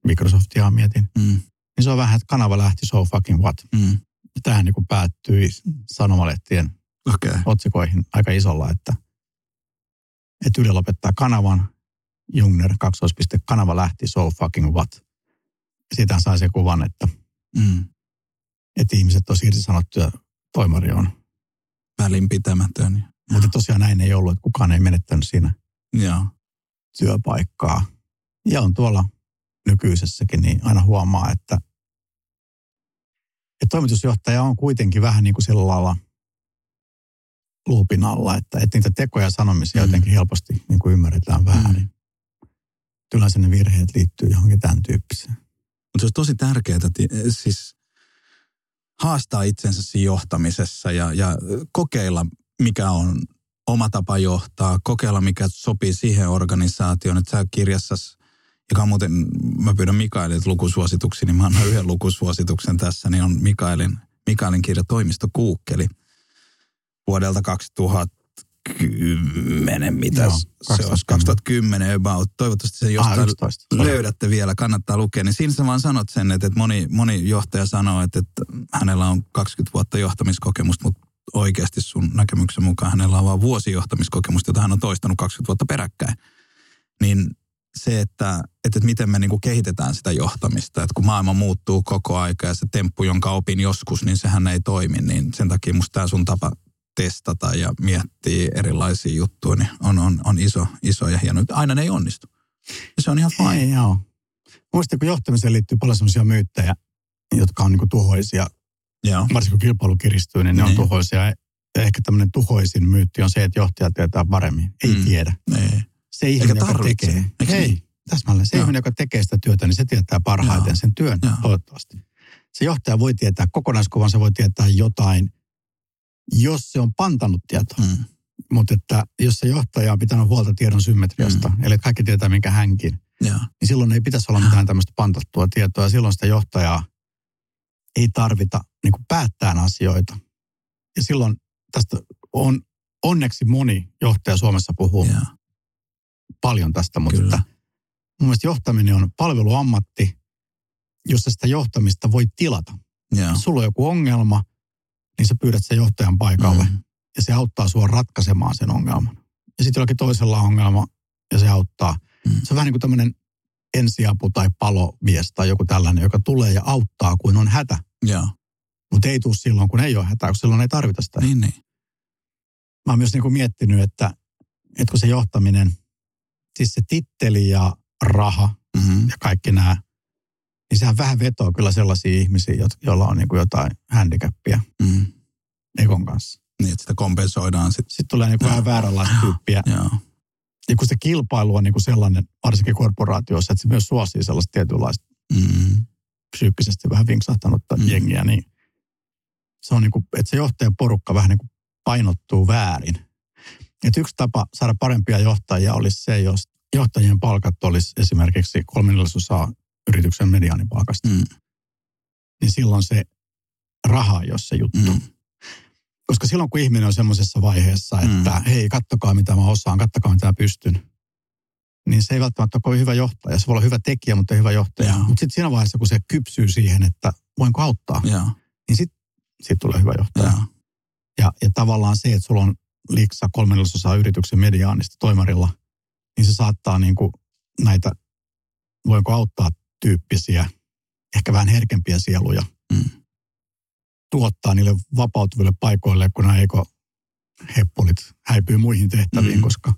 Microsoftia mietin, Mm. niin se on vähän, että kanava lähti so fucking what. Mm. Tähän niin kuin päättyi sanomalehtien okay. otsikoihin aika isolla, että, että Yle lopettaa kanavan, Jungner, kaksoispiste, kanava lähti, so fucking what. Siitä sai se kuvan, että, Mm. että ihmiset on irtisanottu ja toimari on. Välinpitämätön. Mutta tosiaan näin ei ollut, että kukaan ei menettänyt siinä Joo. työpaikkaa. Ja on tuolla nykyisessäkin, niin aina huomaa, että, että toimitusjohtaja on kuitenkin vähän niin kuin sillä lailla luupin alla, että, että niitä tekoja ja sanomisia Mm. jotenkin helposti niin kuin ymmärretään väärin. Mm. Yleensä ne virheet liittyy johonkin tämän tyyppiseen. Mutta se olisi tosi tärkeää, että siis haastaa itsensä siinä johtamisessa ja, ja kokeilla, mikä on oma tapa johtaa, kokeilla, mikä sopii siihen organisaatioon. Että sä kirjassasi, joka on muuten, mä pyydän Mikaelilta lukusuosituksia, niin mä annan yhden lukusuosituksen tässä, niin on Mikaelin, Mikaelin kirja Toimisto Kuukkeli vuodelta 2010, mitä Joo, se olisi, 2010. 2010 about. Toivottavasti se Ah, jostain 11. löydätte vielä, kannattaa lukea, niin siinä sä vaan sanot sen, että, että moni, moni johtaja sanoo, että, että hänellä on 20 vuotta johtamiskokemusta, mutta oikeasti sun näkemyksen mukaan hänellä on vain vuosi johtamiskokemusta, jota hän on toistanut 20 vuotta peräkkäin. Niin se, että, että, että miten me niin kuin kehitetään sitä johtamista, että kun maailma muuttuu koko aika ja se temppu, jonka opin joskus, niin sehän ei toimi, niin sen takia musta tämä sun tapa testata ja miettiä erilaisia juttuja, niin on, on, on iso, iso ja hieno. Aina ne ei onnistu. Ja se on ihan fine. Ei, joo. Muistan, kun johtamiseen liittyy paljon sellaisia myyttejä, jotka on niin kuin tuhoisia. Joo. Varsinkin kun kilpailu kiristyy, niin ne on Niin. tuhoisia. Ja ehkä tämmöinen tuhoisin myytti on se, että johtaja tietää paremmin. Ei Mm. tiedä. Ei. Se ihminen, joka tarvitse. tekee. Eikö Ei, niin? täsmälleen. Se Joo. ihminen, joka tekee sitä työtä, niin se tietää parhaiten Joo. sen työn, Joo. toivottavasti. Se johtaja voi tietää kokonaiskuvan, se voi tietää jotain, jos se on pantanut tietoa. Mm. Mutta että jos se johtaja on pitänyt huolta tiedon symmetriasta, Mm. eli kaikki tietää, minkä hänkin, Joo. niin silloin ei pitäisi olla mitään tämmöistä pantattua tietoa. Ja silloin sitä johtajaa ei tarvita niin kuin päättään asioita. Ja silloin tästä on onneksi moni johtaja Suomessa puhuu Joo. paljon tästä, mutta Kyllä. että mun mielestä johtaminen on palveluammatti, jossa sitä johtamista voi tilata. Jos sulla on joku ongelma, niin sä pyydät sen johtajan paikalle Mm. ja se auttaa sua ratkaisemaan sen ongelman. Ja sitten jollakin toisella on ongelma ja se auttaa. Mm. Se on vähän niin kuin tämmöinen ensiapu tai palomies tai joku tällainen, joka tulee ja auttaa, kun on hätä. Joo. Mutta ei tule silloin, kun ei ole hätää, kun silloin ei tarvita sitä. Niin, niin. Mä oon myös niin kuin miettinyt, että, että kun se johtaminen, siis se titteli ja raha Mm-hmm. ja kaikki nämä, niin sehän vähän vetoo kyllä sellaisia ihmisiä, jo- joilla on niin kuin jotain handicappia Mm. Ekon kanssa. Niin, että sitä kompensoidaan sitten. Sitten tulee niin kuin vähän vääränlaista tyyppiä. Joo. Ja kun se kilpailu on niin kuin sellainen, varsinkin korporaatioissa, että se myös suosii sellaista tietynlaista Mm. psyykkisesti vähän vinksahtanutta Mm. jengiä, niin se on niin kuin, että se johtajan porukka vähän niin kuin painottuu väärin. Että yksi tapa saada parempia johtajia olisi se, jos johtajien palkat olisi esimerkiksi kolme neljäsosaa yrityksen mediaanipalkasta, Mm. niin silloin se raha ei ole se juttu. Mm. Koska silloin kun ihminen on semmoisessa vaiheessa, että Mm. hei, kattokaa mitä mä osaan, kattokaa mitä mä pystyn, niin se ei välttämättä ole hyvä johtaja. Se voi olla hyvä tekijä, mutta ei hyvä johtaja. Mutta sitten siinä vaiheessa, kun se kypsyy siihen, että voinko auttaa, Joo. niin sitten sit tulee hyvä johtaja. Joo. Ja, ja tavallaan se, että sulla on liiksa kolme neljäsosaa yrityksen mediaanista toimarilla, niin se saattaa niin kuin näitä, voinko auttaa tyyppisiä, ehkä vähän herkempiä sieluja, Mm. tuottaa niille vapautuville paikoille, kun nämä eiko heppulit häipyy muihin tehtäviin, Mm. koska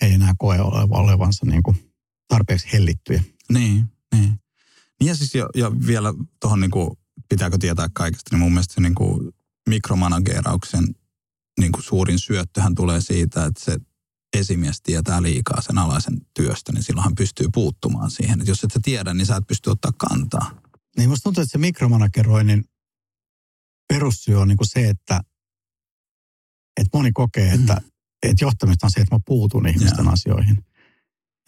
he ei enää koe oleva- olevansa niin kuin tarpeeksi hellittyjä. Niin, niin. Niin ja siis jo, ja vielä tuohon niinku, pitääkö tietää kaikesta, niin mun mielestä se niinku mikromanageerauksen niinku suurin syöttöhän tulee siitä, että se esimies tietää liikaa sen alaisen työstä, niin silloin hän pystyy puuttumaan siihen. Että jos et sä tiedä, niin sä et pysty ottaa kantaa. Niin musta tuntuu, että se mikromanageroinnin perussyy on niin kuin se, että, että moni kokee, että, Mm. että johtamista on se, että mä puutun ihmisten Joo. asioihin.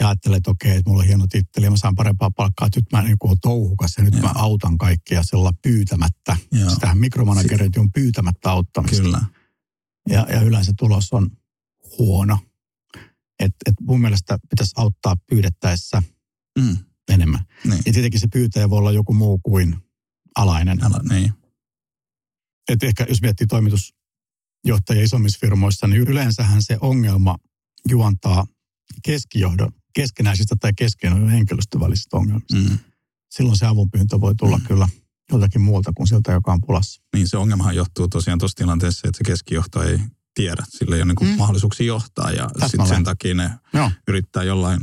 Ja ajattelee, että okei, että mulla on hieno titteli ja mä saan parempaa palkkaa, että nyt mä niin kuin touhukas ja nyt Joo. mä autan kaikkia sillä pyytämättä. Sitähän mikromanagerointi on pyytämättä auttamista. Kyllä. Ja, ja yleensä tulos on huono. Et, et mun mielestä pitäisi auttaa pyydettäessä mm. enemmän. Niin. Ja tietenkin se pyytäjä voi olla joku muu kuin alainen. Ala, niin. Et ehkä jos miettii toimitusjohtajia isommissa firmoissa, niin yleensähän se ongelma juontaa keskijohdon, keskenäisistä tai keskenäisistä henkilöstön välisistä ongelmista. Mm. Silloin se avunpyyntö voi tulla mm. kyllä joltakin muulta kuin siltä, joka on pulassa. Niin se ongelmahan johtuu tosiaan tuossa tilanteessa, että se keskijohto ei tiedä. Sillä ei ole niin mm. mahdollisuuksia johtaa ja sit sen takia ne Joo. yrittää jollain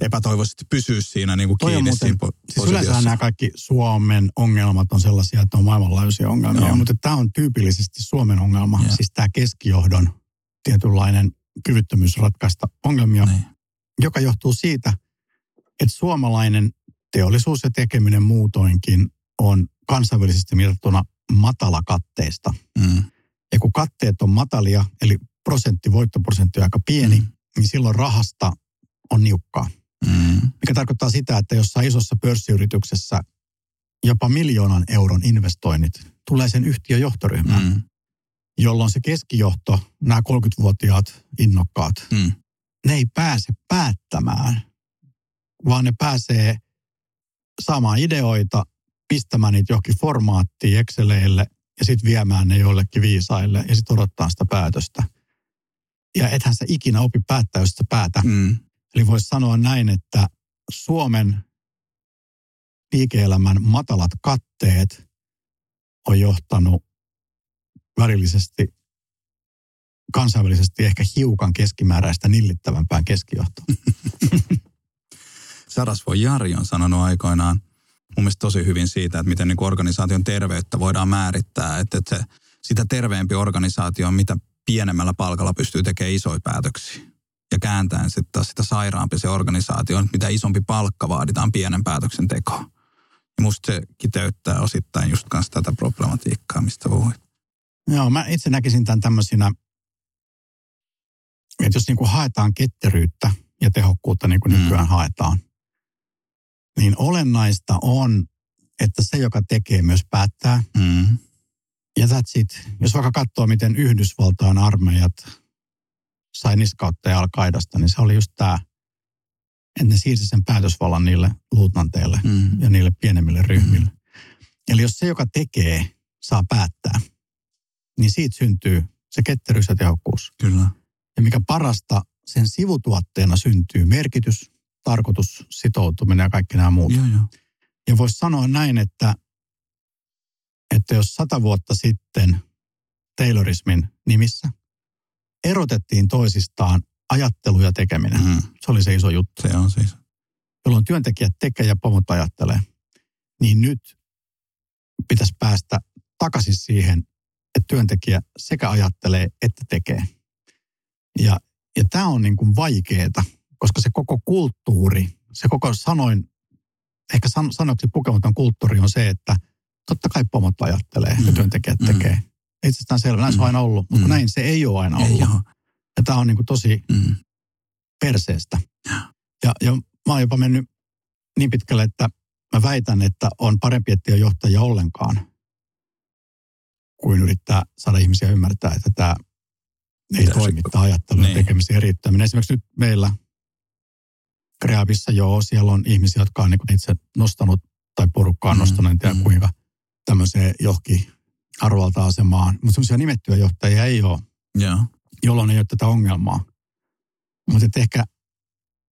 epätoivoisesti pysyä siinä niin kuin kiinni muuten, siinä siis yleensä nämä kaikki Suomen ongelmat on sellaisia, että on maailmanlaajuisia ongelmia, Joo. mutta tämä on tyypillisesti Suomen ongelma. Ja. Siis tämä keskijohdon tietynlainen kyvyttömyys ratkaista ongelmia, niin. joka johtuu siitä, että suomalainen teollisuus ja tekeminen muutoinkin on kansainvälisesti mitattuna matalakatteista. Mm. Ja kun katteet on matalia, eli prosentti, voittoprosentti on aika pieni, mm. niin silloin rahasta on niukkaa. Mm. Mikä tarkoittaa sitä, että jossain isossa pörssiyrityksessä jopa miljoonan euron investoinnit tulee sen yhtiön johtoryhmään, mm. jolloin se keskijohto, nämä 30-vuotiaat innokkaat, mm. ne ei pääse päättämään, vaan ne pääsee saamaan ideoita, pistämään niitä johonkin formaattiin Exceleille ja sitten viemään ne jollekin viisaille ja sitten odottaa sitä päätöstä. Ja ethän sä ikinä opi päättää, jos sä päätä. Mm. Eli voisi sanoa näin, että Suomen liike-elämän matalat katteet on johtanut välillisesti kansainvälisesti ehkä hiukan keskimääräistä nillittävämpään keskijohtoon. [LAUGHS] Sarasvo Jari on sanonut aikoinaan mun mielestä tosi hyvin siitä, että miten niin organisaation terveyttä voidaan määrittää. Että, että se, sitä terveempi organisaatio on, mitä pienemmällä palkalla pystyy tekemään isoja päätöksiä ja kääntäen sitten taas sitä sairaampi se organisaatio, mitä isompi palkka vaaditaan pienen päätöksentekoon. Ja musta se kiteyttää osittain just kanssa tätä problematiikkaa, mistä puhuit. Joo, mä itse näkisin tämän tämmöisinä, että jos niin kuin haetaan ketteryyttä ja tehokkuutta niin kuin mm. nykyään haetaan, niin olennaista on, että se, joka tekee, myös päättää. Mm. Ja that's it. Jos vaikka katsoo, miten Yhdysvaltain armeijat sai niskautta ja alkaidasta, niin se oli just tämä, että ne siirsi sen päätösvallan niille luutnanteille mm. ja niille pienemmille ryhmille. Mm. Eli jos se, joka tekee, saa päättää, niin siitä syntyy se ketteryys ja tehokkuus. Kyllä. Ja mikä parasta, sen sivutuotteena syntyy merkitys, tarkoitus, sitoutuminen ja kaikki nämä muut. Joo, joo. Ja voisi sanoa näin, että, että jos sata vuotta sitten Taylorismin nimissä erotettiin toisistaan ajattelu ja tekeminen. Mm. Se oli se iso juttu. Se on siis. Jolloin työntekijät tekee ja pomot ajattelee. Niin nyt pitäisi päästä takaisin siihen, että työntekijä sekä ajattelee että tekee. Ja, ja tämä on niin kuin vaikeeta, koska se koko kulttuuri, se koko sanoin, ehkä san, sanoksi pukematon kulttuuri on se, että totta kai pomot ajattelee mm. ja työntekijät mm. tekee itsestään selvä. Näin mm. se on aina ollut, mutta mm. näin se ei ole aina ollut. Ei ole. Ja tämä on niin kuin tosi mm. perseestä. Ja, ja mä oon jopa mennyt niin pitkälle, että mä väitän, että on parempi, että ei johtajia ollenkaan, kuin yrittää saada ihmisiä ymmärtää, että tämä ei Mitä toimi, tämä ajattelu niin. tekemisen eriyttäminen. Esimerkiksi nyt meillä Kreavissa joo, siellä on ihmisiä, jotka on niin itse nostanut tai porukkaa mm. nostanut, en tiedä mm. kuinka tämmöiseen johonkin arvovalta-asemaan, mutta semmoisia nimettyjä johtajia ei ole, yeah. jolloin ei ole tätä ongelmaa. Mutta ehkä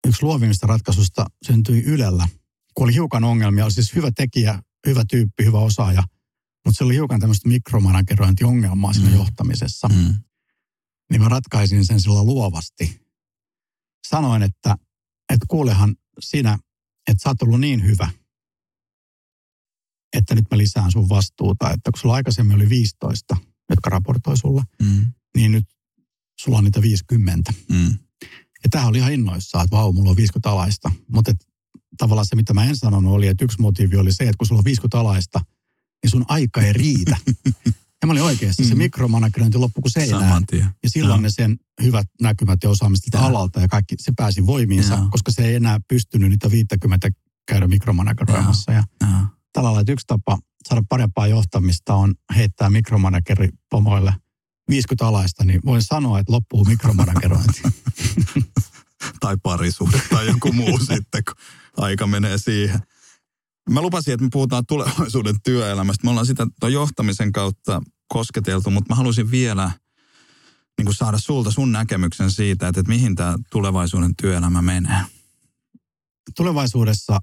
yksi luovimmista ratkaisusta syntyi Ylellä, kun oli hiukan ongelmia. Oli siis hyvä tekijä, hyvä tyyppi, hyvä osaaja, mutta se oli hiukan tämmöistä mikromanagerointiongelmaa siinä mm. johtamisessa. Mm. Niin mä ratkaisin sen sillä luovasti. Sanoin, että, että kuulehan sinä, että sä oot ollut niin hyvä – että nyt mä lisään sun vastuuta. Että kun sulla aikaisemmin oli 15, jotka raportoi sulla, mm. niin nyt sulla on niitä 50. Mm. Ja tämähän oli ihan innoissaan, että vau, mulla on 50 alaista. Mutta tavallaan se, mitä mä en sanonut, oli, että yksi motiivi oli se, että kun sulla on 50 alaista, niin sun aika ei riitä. [LAUGHS] ja mä olin oikeassa, se mm. mikromanagerointi loppui kuin seinään. Ja silloin no. ne sen hyvät näkymät ja osaamiset alalta ja kaikki, se pääsi voimiinsa, ja. koska se ei enää pystynyt niitä 50 käydä mikromanageroimassa. Ja, ja tällä lailla, yksi tapa saada parempaa johtamista on heittää mikromanageri pomoille 50 alaista, niin voin sanoa, että loppuu mikromanagerointi. [LAUGHS] tai parisuhde tai joku muu [LAUGHS] sitten, kun aika menee siihen. Mä lupasin, että me puhutaan tulevaisuuden työelämästä. Me ollaan sitä johtamisen kautta kosketeltu, mutta mä haluaisin vielä niin kuin saada sulta sun näkemyksen siitä, että, että mihin tämä tulevaisuuden työelämä menee. Tulevaisuudessa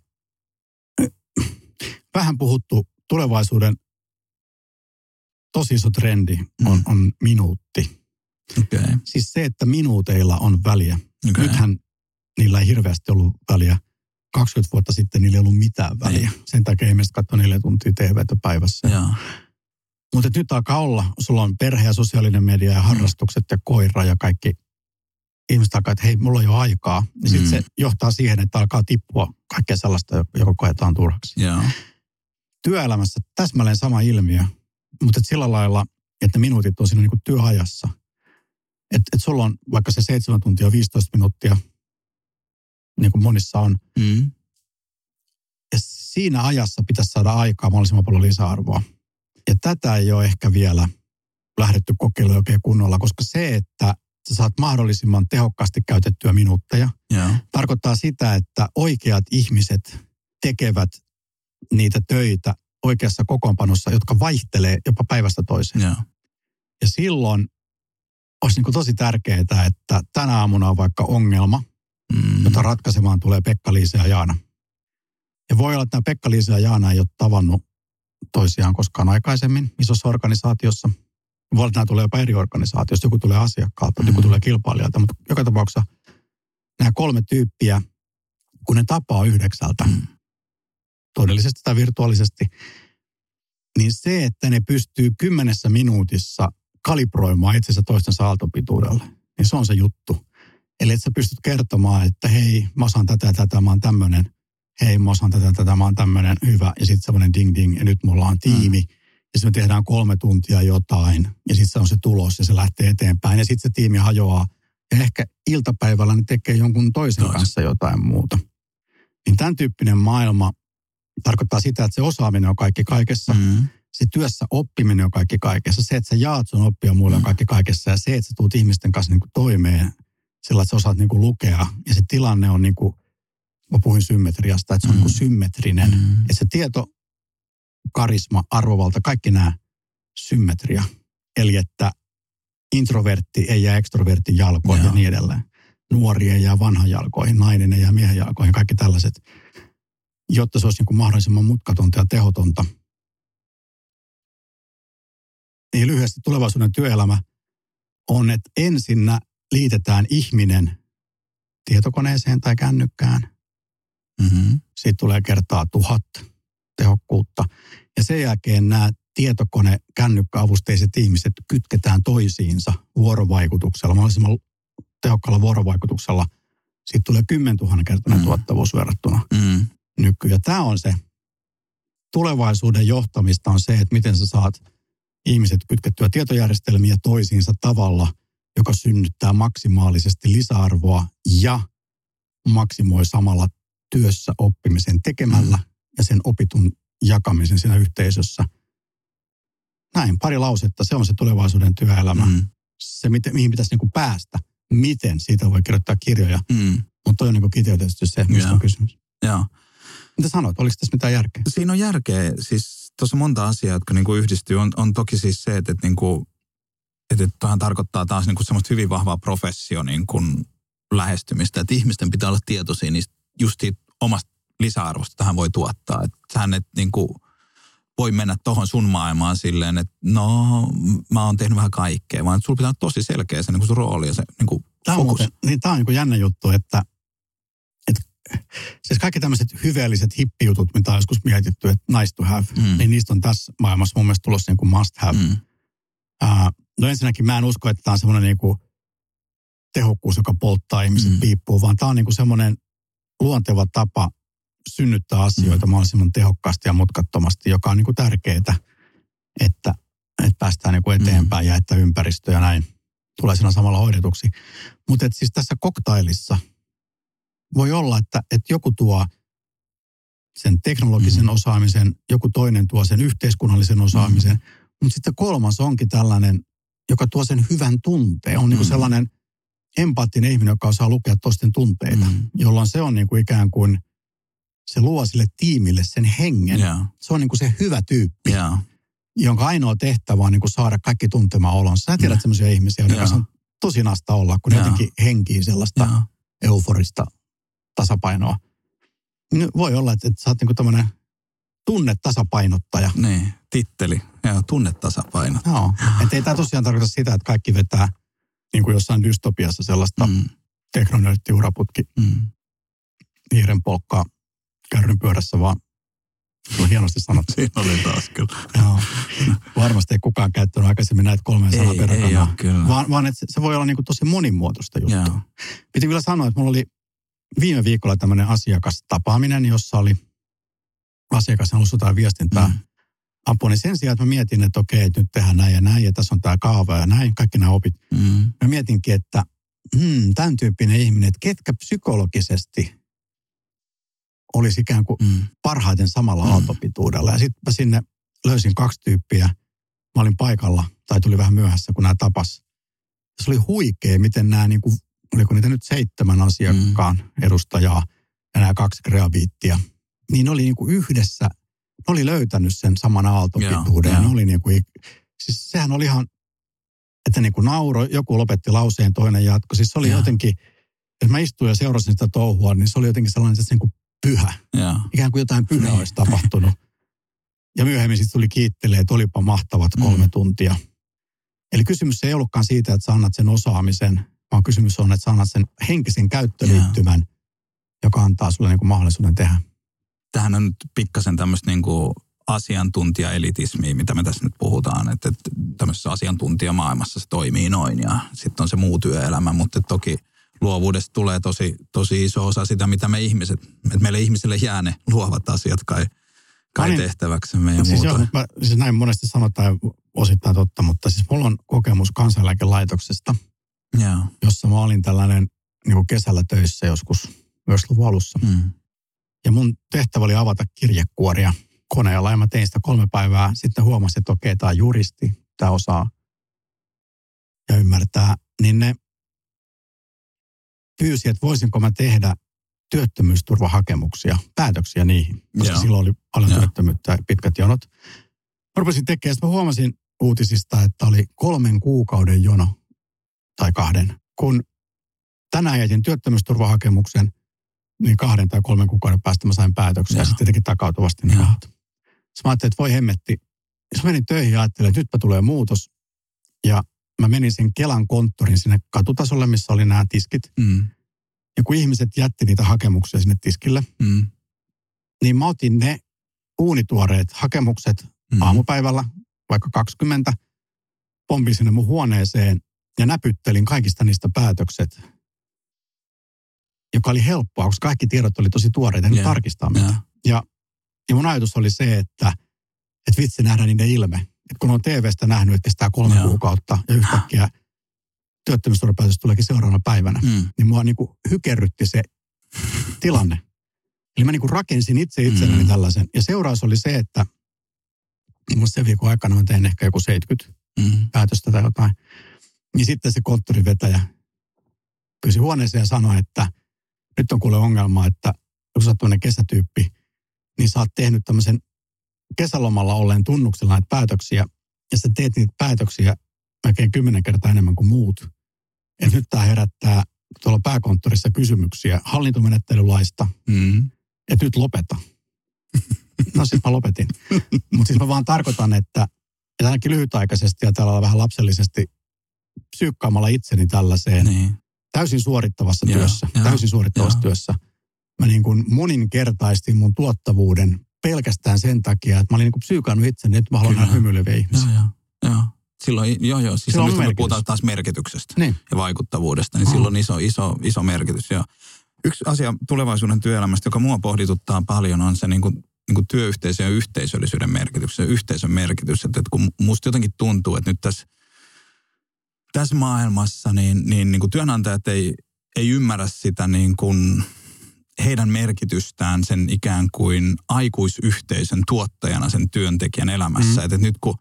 [CLEARS THROAT] vähän puhuttu tulevaisuuden tosi iso trendi on, mm. on minuutti. Okay. Siis se, että minuuteilla on väliä. Okay. Nythän niillä ei hirveästi ollut väliä. 20 vuotta sitten niillä ei ollut mitään väliä. Ei. Sen takia ihmiset katsoi neljä tuntia TVtä päivässä. Mutta nyt alkaa olla, sulla on perhe ja sosiaalinen media ja harrastukset mm. ja koira ja kaikki. Ihmiset alkaa, että hei, mulla on jo aikaa. Ja niin sitten mm. se johtaa siihen, että alkaa tippua kaikkea sellaista, joka koetaan turhaksi. Yeah. Työelämässä täsmälleen sama ilmiö, mutta sillä lailla, että minuutit on siinä niin kuin työajassa. Että et sulla on vaikka se 7 tuntia 15 minuuttia, niin kuin monissa on. Mm. Ja siinä ajassa pitäisi saada aikaa mahdollisimman paljon lisäarvoa. Ja tätä ei ole ehkä vielä lähdetty kokeilemaan oikein kunnolla, koska se, että sä saat mahdollisimman tehokkaasti käytettyä minuutteja, yeah. tarkoittaa sitä, että oikeat ihmiset tekevät niitä töitä oikeassa kokoonpanossa, jotka vaihtelee jopa päivästä toiseen. Yeah. Ja silloin olisi niin tosi tärkeää, että tänä aamuna on vaikka ongelma, mm. jota ratkaisemaan tulee Pekka-Liisa ja Jaana. Ja voi olla, että nämä Pekka-Liisa ja Jaana ei ole tavannut toisiaan koskaan aikaisemmin isossa organisaatiossa. Voi olla, että nämä tulee jopa eri organisaatiosta. Joku tulee asiakkaalta, mm. joku tulee kilpailijalta. Mutta joka tapauksessa nämä kolme tyyppiä, kun ne tapaa yhdeksältä, mm. todellisesti tai virtuaalisesti, niin se, että ne pystyy kymmenessä minuutissa kalibroimaan itsensä toistensa aaltopituudelle, niin se on se juttu. Eli että sä pystyt kertomaan, että hei, mä osaan tätä ja tätä, mä oon tämmöinen. Hei, mä osaan tätä tätä, mä oon tämmöinen hyvä. Ja sitten semmoinen ding ding, ja nyt mulla on tiimi. Mm. Ja sitten me tehdään kolme tuntia jotain, ja sitten se on se tulos, ja se lähtee eteenpäin. Ja sitten se tiimi hajoaa. Ja ehkä iltapäivällä ne tekee jonkun toisen Tois. kanssa jotain muuta. Niin tämän tyyppinen maailma tarkoittaa sitä, että se osaaminen on kaikki kaikessa. Mm. Se työssä oppiminen on kaikki kaikessa. Se, että sä jaat sun oppia muille mm. on kaikki kaikessa. Ja se, että sä tuut ihmisten kanssa niin kuin toimeen sillä, että sä osaat niin kuin lukea. Ja se tilanne on niin kuin, mä puhuin symmetriasta, että se on mm. niin kuin symmetrinen. Mm. Että se tieto, karisma, arvovalta, kaikki nämä symmetria. Eli että introvertti ei jää ekstrovertin jalkoihin Joo. ja niin edelleen. Nuori ei jää vanhan jalkoihin, nainen ei jää miehen jalkoihin, kaikki tällaiset. Jotta se olisi niin kuin mahdollisimman mutkatonta ja tehotonta. Niin lyhyesti tulevaisuuden työelämä on, että ensinnä liitetään ihminen tietokoneeseen tai kännykkään. Mm-hmm. Siitä tulee kertaa tuhat tehokkuutta. Ja sen jälkeen nämä tietokone, kännykkäavusteiset ihmiset kytketään toisiinsa vuorovaikutuksella, mahdollisimman tehokkaalla vuorovaikutuksella. Siitä tulee 10 000 kertainen mm. tuottavuus verrattuna mm. nykyään. Ja tämä on se tulevaisuuden johtamista on se, että miten sä saat ihmiset kytkettyä tietojärjestelmiä toisiinsa tavalla – joka synnyttää maksimaalisesti lisäarvoa ja maksimoi samalla työssä oppimisen tekemällä ja sen opitun jakamisen siinä yhteisössä. Näin, pari lausetta. Se on se tulevaisuuden työelämä. Mm. Se, miten, mihin pitäisi niin kuin päästä. Miten, siitä voi kirjoittaa kirjoja. Mm. Mutta toi on niin kiteytetty se, mistä on kysymys. Joo. Mitä sanoit, oliko tässä mitään järkeä? Siinä on järkeä. Siis tuossa monta asiaa, jotka niin kuin yhdistyy. On, on toki siis se, että, että niin kuin että tähän tarkoittaa taas niin kuin semmoista hyvin vahvaa professio niin kuin lähestymistä, että ihmisten pitää olla tietoisia niistä just siitä omasta lisäarvosta tähän voi tuottaa. Että sähän et niin kuin voi mennä tuohon sun maailmaan silleen, että no, mä oon tehnyt vähän kaikkea, vaan sulla pitää olla tosi selkeä se niin kuin sun rooli ja se niin kuin tämä on, muuten, niin, tämä on niin kuin jännä juttu, että, että siis kaikki tämmöiset hyveelliset hippijutut, mitä on joskus mietitty, että nice to have, mm. niin niistä on tässä maailmassa mun mielestä tulossa niin kuin must have. Mm. Uh, no ensinnäkin mä en usko, että tämä on semmoinen niin kuin tehokkuus, joka polttaa ihmiset mm. piippuun, vaan tämä on niin semmoinen luonteva tapa synnyttää asioita mm. mahdollisimman tehokkaasti ja mutkattomasti, joka on niin kuin tärkeää, että, että päästään niin kuin eteenpäin mm. ja että ympäristö ja näin tulee siinä samalla hoidetuksi. Mutta siis tässä koktailissa voi olla, että, että joku tuo sen teknologisen mm. osaamisen, joku toinen tuo sen yhteiskunnallisen osaamisen, mm. Mutta sitten kolmas onkin tällainen, joka tuo sen hyvän tunteen. On niin kuin mm. sellainen empaattinen ihminen, joka osaa lukea toisten tunteita, mm. jolloin se on niin kuin ikään kuin, se luo sille tiimille sen hengen. Yeah. Se on niin kuin se hyvä tyyppi, yeah. jonka ainoa tehtävä on niin kuin saada kaikki tuntemaan olonsa. Sä tiedät yeah. sellaisia ihmisiä, jotka yeah. on tosinasta olla, kun ne jotenkin henkii sellaista Joo. euforista tasapainoa. Niin voi olla, että, että sä oot niinku tämmöinen tunnetasapainottaja. Niin, titteli. Joo, tunnetasapaino. Joo. Että ei tämä tosiaan tarkoita sitä, että kaikki vetää niin kuin jossain dystopiassa sellaista mm. Teknonörttiuraputki mm. hiiren polkkaa kärryn pyörässä, vaan se on hienosti sanottu. [LAUGHS] Siinä oli taas kyllä. Joo. Varmasti ei kukaan käyttänyt aikaisemmin näitä kolmea sanaa peräkanaa. kyllä. Vaan, vaan että se- voi olla niin kuin tosi monimuotoista juttua. Joo. Piti vielä sanoa, että mulla oli viime viikolla tämmöinen asiakastapaaminen, jossa oli asiakas halusi jotain viestintää Mm. mm. apua. Niin sen sijaan, että mä mietin, että okei, että nyt tehdään näin ja näin ja tässä on tämä kaava ja näin, kaikki nämä opit. Mm. Mä mietinkin, että hmm, tämän tyyppinen ihminen, että ketkä psykologisesti olisi ikään kuin Mm. parhaiten samalla Mm. mm. aaltopituudella. Ja sitten mä sinne löysin kaksi tyyppiä. Mä olin paikalla, tai tuli vähän myöhässä, kun nämä tapas. Se oli huikea, miten nämä, niin kuin, oliko niitä nyt seitsemän asiakkaan mm. edustajaa ja nämä kaksi kreabiittia. Niin ne oli niin kuin yhdessä, ne oli löytänyt sen saman aaltopituuden. Joo, Ja ne oli niin kuin, siis sehän oli ihan, että niin kuin nauro, joku lopetti lauseen, toinen jatko. Siis se oli Joo. jotenkin, että mä istuin ja seurasin sitä touhua, niin se oli jotenkin sellainen, että se niin kuin pyhä Joo. ikään kuin jotain pyhää Niin. olisi tapahtunut. Ja myöhemmin sitten tuli kiittelee, että olipa mahtavat kolme Mm. tuntia. Eli kysymys ei ollutkaan siitä, että sä annat sen osaamisen, vaan kysymys on, että sä annat sen henkisen käyttöliittymän, joka antaa sulle niin kuin mahdollisuuden tehdä. Tähän on nyt pikkasen tämmöistä niin kuin asiantuntijaelitismiä, mitä me tässä nyt puhutaan, että, että tämmöisessä asiantuntijamaailmassa se toimii noin ja sitten on se muu työelämä, mutta toki luovuudesta tulee tosi, tosi iso osa sitä, mitä me ihmiset, että meille ihmisille jää ne luovat asiat kai, kai No niin. tehtäväksemme ja Siis, muuta. joo, mä, siis näin monesti sanotaan osittain totta, mutta siis mulla on kokemus kansaneläkelaitoksesta, Joo. jossa mä olin tällainen niin kuin kesällä töissä joskus 90-luvun alussa. Mm. Ja mun tehtävä oli avata kirjekuoria koneella ja mä tein sitä kolme päivää. Sitten huomasin, että okei, tämä juristi, tämä osaa ja ymmärtää. Niin ne pyysi, että voisinko mä tehdä työttömyysturvahakemuksia, päätöksiä niihin. Koska Joo. silloin oli paljon Joo. työttömyyttä ja pitkät jonot. Mä rupesin tekemään, sitten mä huomasin uutisista, että oli kolmen kuukauden jono tai kahden. Kun tänään jätin työttömyysturvahakemuksen, niin kahden tai kolmen kuukauden päästä mä sain päätöksiä ja Joo. sitten teki takautuvasti ne Joo. rahat. Sitten mä ajattelin, että voi hemmetti. Ja menin töihin ja ajattelin, että nytpä tulee muutos. Ja mä menin sen Kelan konttorin sinne katutasolle, missä oli nämä tiskit. Mm. Ja kun ihmiset jätti niitä hakemuksia sinne tiskille, Mm. niin mä otin ne uunituoreet hakemukset Mm. aamupäivällä, vaikka 20, pompin sinne mun huoneeseen ja näpyttelin kaikista niistä päätökset, joka oli helppoa, koska kaikki tiedot oli tosi tuoreita, Joo, tarkistaa. Joo. Ja, ja mun ajatus oli se, että, että vitsi nähdä niiden ilme. Että kun on TVstä nähnyt, että kestää kolme Joo. kuukautta ja yhtäkkiä työttömyysturvapäätös tuleekin seuraavana päivänä, Mm. niin mua niin kuin hykerrytti se tilanne. Eli mä niin kuin rakensin itse itselleni Mm. tällaisen. Ja seuraus oli se, että mun sen viikon aikana mä tein ehkä joku 70 Mm. päätöstä tai jotain. Niin sitten se konttorivetäjä pyysi huoneeseen ja sanoi, että nyt on kuule ongelma, että jos sä oot kesätyyppi, niin sä oot tehnyt tämmöisen kesälomalla olleen tunnuksella näitä päätöksiä, ja sä teet niitä päätöksiä melkein kymmenen kertaa enemmän kuin muut. Et nyt tämä herättää tuolla pääkonttorissa kysymyksiä hallintomenettelylaista, Mm. että nyt lopeta. No siis mä lopetin. [LAUGHS] Mutta siis mä vaan tarkoitan, että, että ainakin lyhytaikaisesti ja tällä vähän lapsellisesti psyykkaamalla itseni tällaiseen Niin. Täysin suorittavassa Joo, työssä, joo, täysin suorittavassa joo. työssä. Mä niin kuin moninkertaistin mun tuottavuuden pelkästään sen takia, että mä olin niin kuin psyykannut itseni, että mä haluan nähdä hymyileviä ihmisiä. Joo, joo. joo. Silloin, joo, joo. Siis Silloin nyt me puhutaan taas merkityksestä Niin. ja vaikuttavuudesta, niin Mm. silloin on iso, iso, iso merkitys. Ja yksi asia tulevaisuuden työelämästä, joka mua pohdituttaa paljon, on se niin kuin, niin kuin työyhteisön ja yhteisöllisyyden merkitys, se yhteisön merkitys. Että, että kun musta jotenkin tuntuu, että nyt tässä, tässä maailmassa niin, niin, niin kuin työnantajat ei, ei ymmärrä sitä niin kuin heidän merkitystään sen ikään kuin aikuisyhteisön tuottajana sen työntekijän elämässä. Mm. Että, nyt kun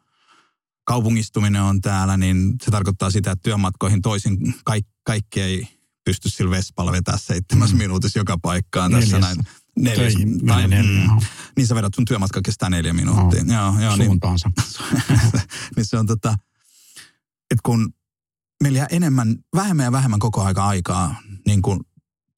kaupungistuminen on täällä, niin se tarkoittaa sitä, että työmatkoihin toisin kaikki, kaikki ei pysty sillä Vespalla vetää seitsemässä Mm. minuutissa joka paikkaan. Tässä Neljässä. näin. Neljäs, tai, menee neljä, mm, niin sä vedät sun työmatka kestää neljä minuuttia. Joo, joo, niin, suuntaansa. [LAUGHS] niin se on tota, että kun meillä jää enemmän, vähemmän ja vähemmän koko aika aikaa niin kuin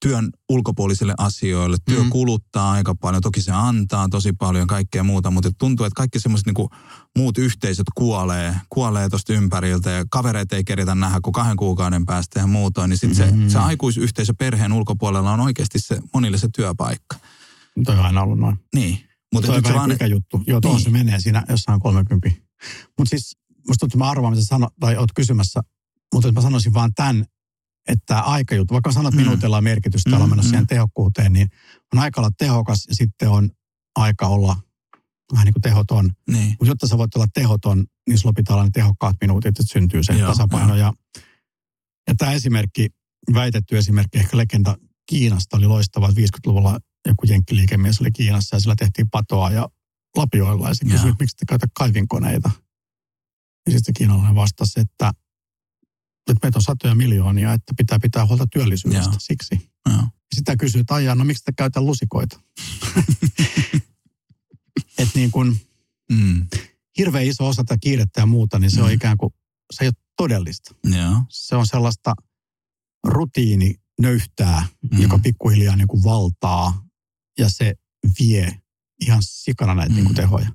työn ulkopuolisille asioille. Työ mm. kuluttaa aika paljon, toki se antaa tosi paljon kaikkea muuta, mutta tuntuu, että kaikki semmoiset niin muut yhteisöt kuolee, kuolee tuosta ympäriltä ja kavereita ei keritä nähdä kuin kahden kuukauden päästä ja muuta, niin sitten mm-hmm. se, se aikuisyhteisö perheen ulkopuolella on oikeasti se monille se työpaikka. Toi on aina ollut noin. Niin. Mutta Toi on vähän vaan... juttu. Joo, tuohon niin. se menee siinä jossain 30. Mutta siis musta tuntuu, että mä arvaan, mitä sano, tai oot kysymässä, mutta mä sanoisin vaan tämän, että aikajuttu, vaikka sanot mm. minuutilla on merkitystä, mm, menossa mm. siihen tehokkuuteen, niin on aika olla tehokas ja sitten on aika olla vähän niin kuin tehoton. Niin. Mutta jotta sä voit olla tehoton, niin sulla pitää olla ne tehokkaat minuutit, että syntyy se Joo, tasapaino. Jo. Ja, ja tämä esimerkki, väitetty esimerkki, ehkä legenda Kiinasta oli loistava, että 50-luvulla joku jenkkiliikemies oli Kiinassa ja sillä tehtiin patoa ja lapioilla ja se kysyi, miksi te käytä kaivinkoneita. Ja sitten kiinalainen vastasi, että että meitä on satoja miljoonia, että pitää pitää huolta työllisyydestä Joo. siksi. Joo. Sitä kysyy, että aijaa, no miksi te käytä lusikoita? [LAUGHS] että niin kuin mm. hirveän iso osa tätä kiirettä ja muuta, niin se mm. on ikään kuin, se ei ole todellista. Joo. Se on sellaista rutiini nöyhtää, mm. joka pikkuhiljaa niin kuin valtaa ja se vie ihan sikana näitä mm. niin kuin tehoja.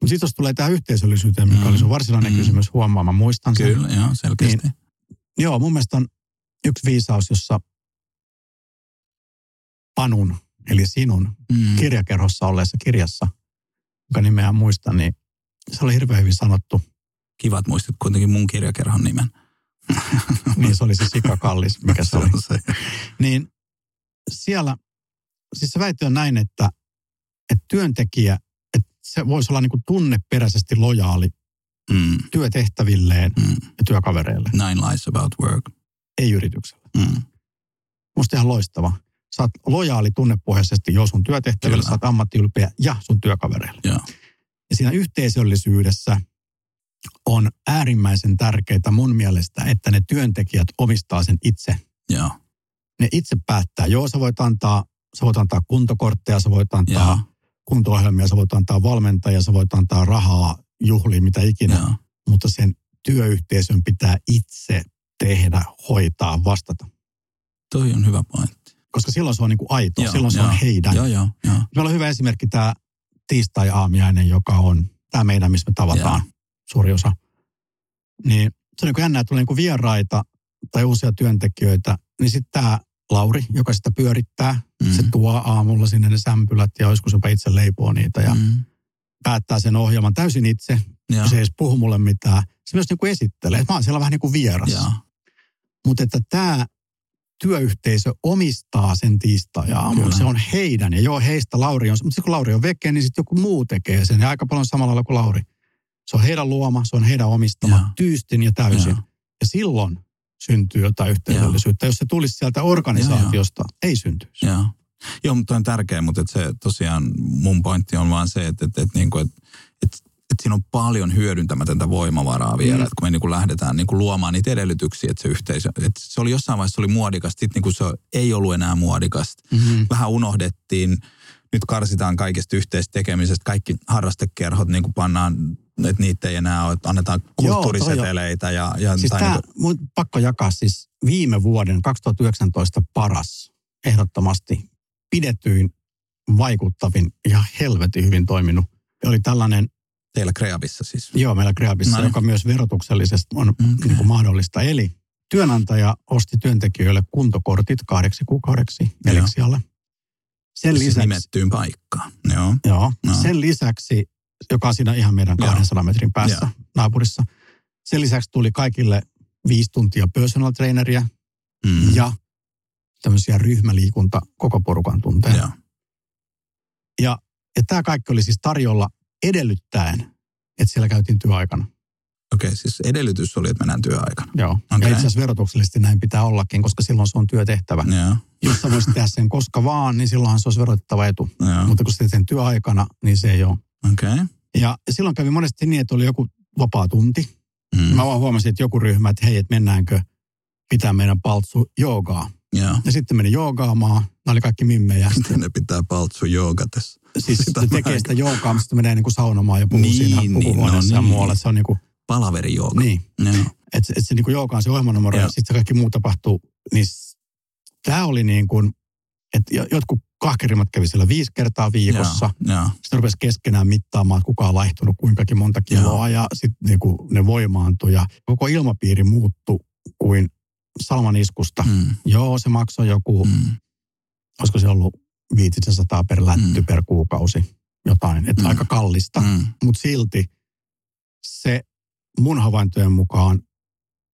Mutta sitten jos tulee tähän yhteisöllisyyteen, mikä mm. oli sun varsinainen mm. kysymys, huomaa, mä muistan sen. Kyllä, joo, selkeästi. Niin Joo, mun mielestä on yksi viisaus, jossa Panun, eli sinun mm. kirjakerhossa olleessa kirjassa, jonka nimeä muistan, niin se oli hirveän hyvin sanottu. Kivat muistit kuitenkin mun kirjakerhon nimen. [LAUGHS] niin, se oli se sikakallis, mikä se [LAUGHS] oli. se. Niin siellä, siis se väite on näin, että, että työntekijä, että se voisi olla niin kuin tunneperäisesti lojaali mm. työtehtävilleen mm. ja työkavereille. Nine lies about work. Ei yrityksellä. Mm. Musta ihan loistava. Sä oot lojaali tunnepohjaisesti jo sun työtehtäville, Kyllä. sä oot ammattiylpeä ja sun työkavereille. Ja. ja siinä yhteisöllisyydessä on äärimmäisen tärkeää mun mielestä, että ne työntekijät omistaa sen itse. Ja. Ne itse päättää. Joo, sä voit antaa, sä voit antaa kuntokortteja, sä voit antaa ja. kunto-ohjelmia, sä voit antaa valmentajia, sä voit antaa rahaa juhliin, mitä ikinä. Joo. Mutta sen työyhteisön pitää itse tehdä, hoitaa, vastata. Toi on hyvä pointti. Koska silloin se on niin kuin aito, joo, silloin se joo. on heidän. Joo, joo, joo. Meillä on hyvä esimerkki tämä tiistai-aamiainen, joka on tämä meidän, missä me tavataan joo. suuri osa. Niin se on niin kuin jännä, että tulee niin kuin vieraita tai uusia työntekijöitä, niin sitten tämä Lauri, joka sitä pyörittää, mm. se tuo aamulla sinne ne sämpylät ja joskus jopa itse leipoo niitä ja mm päättää sen ohjelman täysin itse. Ja. Se ei edes puhu mulle mitään. Se myös niin kuin esittelee. Mä oon siellä vähän niin kuin vieras. Mutta että tämä työyhteisö omistaa sen tiistai Se on heidän. Ja joo, heistä Lauri on. Mutta kun Lauri on veke, niin sitten joku muu tekee sen. Ja aika paljon samalla lailla kuin Lauri. Se on heidän luoma, se on heidän omistama ja. tyystin ja täysin. Ja, ja silloin syntyy jotain yhteisöllisyyttä. Jos se tulisi sieltä organisaatiosta, ja, ei syntyisi. Ja. Joo, mutta on tärkeä, mutta että se tosiaan mun pointti on vaan se, että, että, että, niin kuin, että, että, että siinä on paljon hyödyntämätöntä voimavaraa vielä, mm. että kun me niin kuin lähdetään niin kuin luomaan niitä edellytyksiä, että se yhteisö, että se oli jossain vaiheessa oli muodikasta, sitten niin kuin se ei ollut enää muodikasta. Mm-hmm. Vähän unohdettiin, nyt karsitaan kaikesta yhteistekemisestä, kaikki harrastekerhot niin kuin pannaan että niitä ei enää ole, että annetaan kulttuuriseteleitä. Ja, ja, siis tämä, niin kuin... pakko jakaa siis viime vuoden 2019 paras ehdottomasti pidetyin, vaikuttavin, ja helvetin hyvin toiminut. Oli tällainen... Teillä Kreabissa siis? Joo, meillä Kreabissa, no. joka myös verotuksellisesti on okay. niin kuin mahdollista. Eli työnantaja osti työntekijöille kuntokortit kahdeksi kuukaudeksi Eliksialle. Sen siis lisäksi... Nimettyyn paikkaan, joo. Joo, no. sen lisäksi, joka on siinä ihan meidän 200 joo. metrin päässä joo. naapurissa. Sen lisäksi tuli kaikille viisi tuntia personal traineria mm. ja tämmöisiä ryhmäliikunta koko porukan tunteja. Ja, ja, ja tämä kaikki oli siis tarjolla edellyttäen, että siellä käytiin työaikana. Okei, okay, siis edellytys oli, että mennään työaikana. Joo, okay. ja itse asiassa verotuksellisesti näin pitää ollakin, koska silloin se on työtehtävä. Joo. Jos sä voisit tehdä sen koska vaan, niin silloinhan se olisi verotettava etu. Joo. Mutta kun sä teet sen työaikana, niin se ei ole. Okei. Okay. Ja silloin kävi monesti niin, että oli joku vapaa tunti. Mm. Mä vaan huomasin, että joku ryhmä, että hei, että mennäänkö pitää meidän paltsu joogaa. Ja. ja sitten meni joogaamaan. Nämä oli kaikki mimmejä. Sitten [LAUGHS] ne pitää paltsu joogatessa. Siis Sitä se tekee sitä joogaa, mutta sitten menee niin kuin saunomaan ja puhuu niin, siinä niin, puhuhuoneessa no, ja niin. muualle. Se on niin kuin... Palaveri jooga. Niin. Ja. Että et se niin kuin Jouka on se ohjelmanumero ja, ja sitten kaikki muu tapahtuu. Niin tämä oli niin kuin, että jo- jotkut kahkerimmat kävi siellä viisi kertaa viikossa. Joo, joo. Sitten rupesi keskenään mittaamaan, että kuka on laihtunut kuinkakin monta kiloa ja sitten niinku ne voimaantui ja koko ilmapiiri muuttui kuin salman iskusta. Mm, Joo, se maksoi joku, mm, olisiko se ollut 500 per lätty Mm. per kuukausi, jotain, että Mm. aika kallista. mm, Mutta silti se mun havaintojen mukaan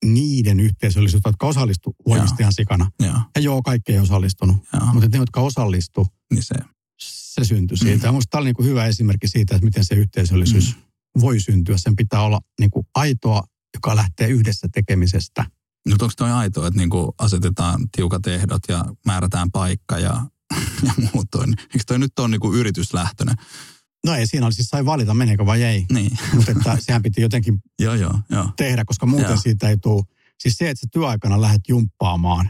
niiden yhteisöllisyys, jotka osallistu voimistajan sikana. joo, Ja joo, kaikki ei osallistunut, joo. mutta ne, jotka osallistu, Niin se, se syntyi siitä. Ja musta tämä oli niin kuin hyvä esimerkki siitä, että miten se yhteisöllisyys voi syntyä. Sen pitää olla niin kuin aitoa, joka lähtee yhdessä tekemisestä. Nyt onko toi aito, että niinku asetetaan tiukat ehdot ja määrätään paikka ja, [LAUGHS] ja muutoin. Eikö toi nyt ole niinku yrityslähtöinen? No ei siinä oli siis sai valita, meneekö vai ei. Niin, [LAUGHS] Mutta että sehän piti jotenkin joo, joo, joo. tehdä, koska muuten Joo. siitä ei tule. Siis se, että sä työaikana lähdet jumppaamaan,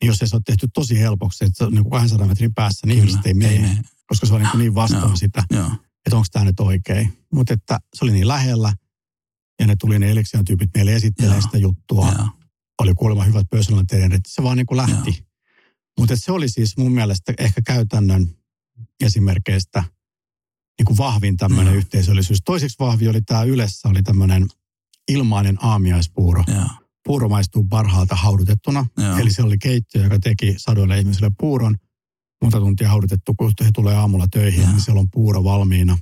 niin jos ei se ole tehty tosi helpoksi, että se on niin kuin 200 metrin päässä, niin ihmiset ei mene, mene. koska se on niin, kuin niin vastaan Joo. sitä, Joo, että onko tämä nyt oikein. Mutta että se oli niin lähellä, ja ne tuli ne tyypit meille esittelemään sitä juttua. joo, oli kuulemma hyvät personal trainerit, se vaan niin kuin lähti. Mutta se oli siis mun mielestä ehkä käytännön esimerkkeistä niin kuin vahvin tämmöinen Joo. yhteisöllisyys. Toiseksi vahvi oli tämä Ylessä, oli tämmöinen ilmainen aamiaispuuro. joo, Puuro maistuu parhaalta haudutettuna. Joo. Eli se oli keittiö, joka teki sadoille ihmisille puuron. Monta tuntia haudutettu, kun he tulee aamulla töihin, Joo. niin siellä on puuro valmiina.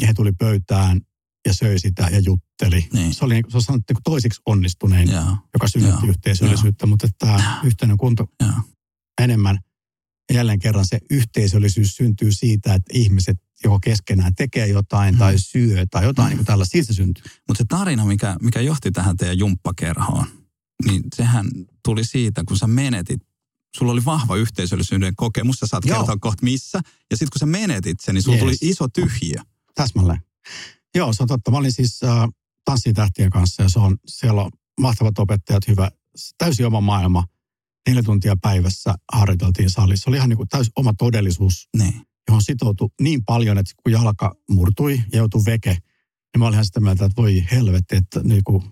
Ja he tuli pöytään ja söi sitä ja jutteli. Niin. Se oli niin kuin- sanottu niin toisiksi onnistunein joo, joka synnytti Joo, yhteisöllisyyttä, mutta että tämä yhteinen kunto joo. enemmän. Ja jälleen kerran se yhteisöllisyys syntyy siitä, että ihmiset joko keskenään tekee jotain Mm. tai syö tai jotain Mm. niin kuin tällaista. Siitä se syntyy. Mutta se tarina, mikä, mikä johti tähän teidän jumppakerhoon, niin sehän tuli siitä, kun sä menetit. Sulla oli vahva yhteisöllisyyden kokemus, sä saat Joo. kertoa kohta missä. Ja sitten kun sä menetit sen, niin sulla Jees. tuli iso tyhjiö. Täsmälleen. Joo, se on totta. Mä olin siis äh, tanssitähtien kanssa ja se on, siellä on mahtavat opettajat, hyvä, täysin oma maailma. Neljä tuntia päivässä harjoiteltiin salissa. Se oli ihan niin kuin täysin oma todellisuus, Niin. johon sitoutui niin paljon, että kun jalka murtui ja joutui veke, niin mä olin ihan sitä mieltä, että voi helvetti, että niin kuin,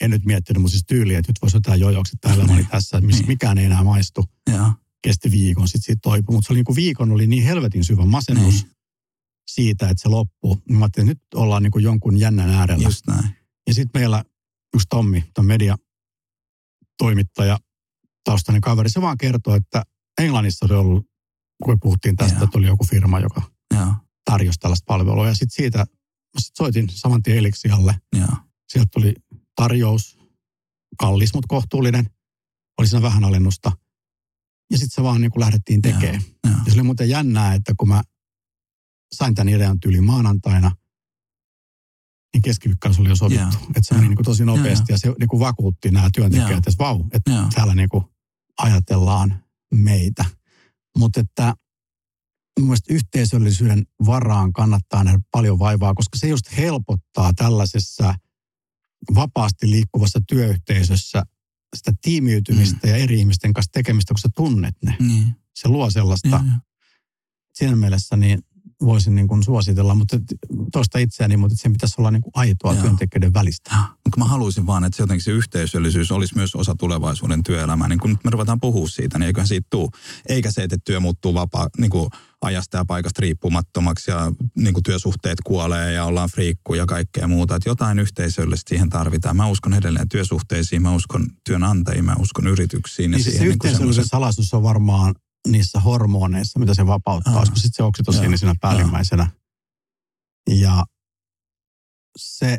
en nyt miettinyt mun siis tyyliä, että nyt voisi jotain jojoksi täällä Niin. tässä, missä Niin. mikään ei enää maistu. Joo. Kesti viikon, sitten siitä toipui. Mutta se oli niin kuin viikon, oli niin helvetin syvä masennus Niin. Siitä, että se loppuu. Mä ajattelin, että nyt ollaan niin kuin jonkun jännän äärellä. Just näin. Ja sitten meillä just Tommi, tämä media toimittaja, taustainen kaveri, se vaan kertoo, että Englannissa oli ollut, kun puhuttiin tästä, Joo. että oli joku firma, joka Joo. tarjosi tällaista palvelua. Ja sitten siitä, sit soitin saman tien Elixialle. Joo. Sieltä tuli tarjous, kallis, mutta kohtuullinen. Oli siinä vähän alennusta. Ja sitten se vaan niin kuin lähdettiin tekemään. Joo. Ja se oli muuten jännää, että kun mä sain tämän idean tyyli maanantaina, niin keskiviikkona se oli jo sovittu. Joo. Että se meni Joo. niin kuin tosi nopeasti ja se niin kuin vakuutti nämä työntekijät, Joo. että vau, että Joo. täällä niin kuin ajatellaan meitä. Mutta että mun yhteisöllisyyden varaan kannattaa nähdä paljon vaivaa, koska se just helpottaa tällaisessa vapaasti liikkuvassa työyhteisössä sitä tiimiytymistä ja eri ihmisten kanssa tekemistä, kun sä tunnet ne. Niin. Se luo sellaista joo. siinä mielessä niin voisin niin kuin suositella, mutta tuosta itseäni, mutta sen pitäisi olla niin kuin aitoa Joo. työntekijöiden välistä. Mutta mä haluaisin vaan, että se jotenkin se yhteisöllisyys olisi myös osa tulevaisuuden työelämää. Niin kun nyt me ruvetaan puhua siitä, niin eiköhän siitä tuu. Eikä se, että työ muuttuu vapaa, niin kuin ajasta ja paikasta riippumattomaksi ja niin kuin työsuhteet kuolee ja ollaan friikkuja ja kaikkea muuta. Että jotain yhteisöllistä siihen tarvitaan. Mä uskon edelleen työsuhteisiin, mä uskon työnantajiin, mä uskon yrityksiin. ja Niin siis se siihen niin kuin yhteisöllisen semmoisen- salaisuus on varmaan niissä hormoneissa, mitä se vapauttaa, Aa. koska sitten se oksitosiini siinä päällimmäisenä. Ja se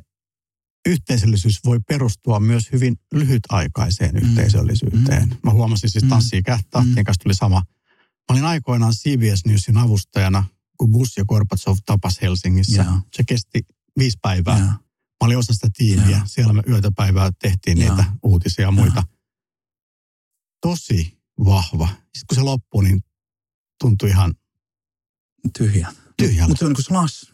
yhteisöllisyys voi perustua myös hyvin lyhytaikaiseen Mm. yhteisöllisyyteen. Mä huomasin siis Mm. tanssii kähtähtien Mm. kanssa tuli sama. Mä olin aikoinaan CBS Newsin avustajana, kun Bush ja Gorbachev tapas Helsingissä. Joo. Se kesti viisi päivää. Joo. Mä olin osa sitä tiimiä. Siellä me yötä päivää tehtiin Joo. niitä uutisia ja muita. Tosi vahva. Sitten kun se loppui, niin tuntui ihan Tyhjä. tyhjältä. Mutta se on niin kuin slash.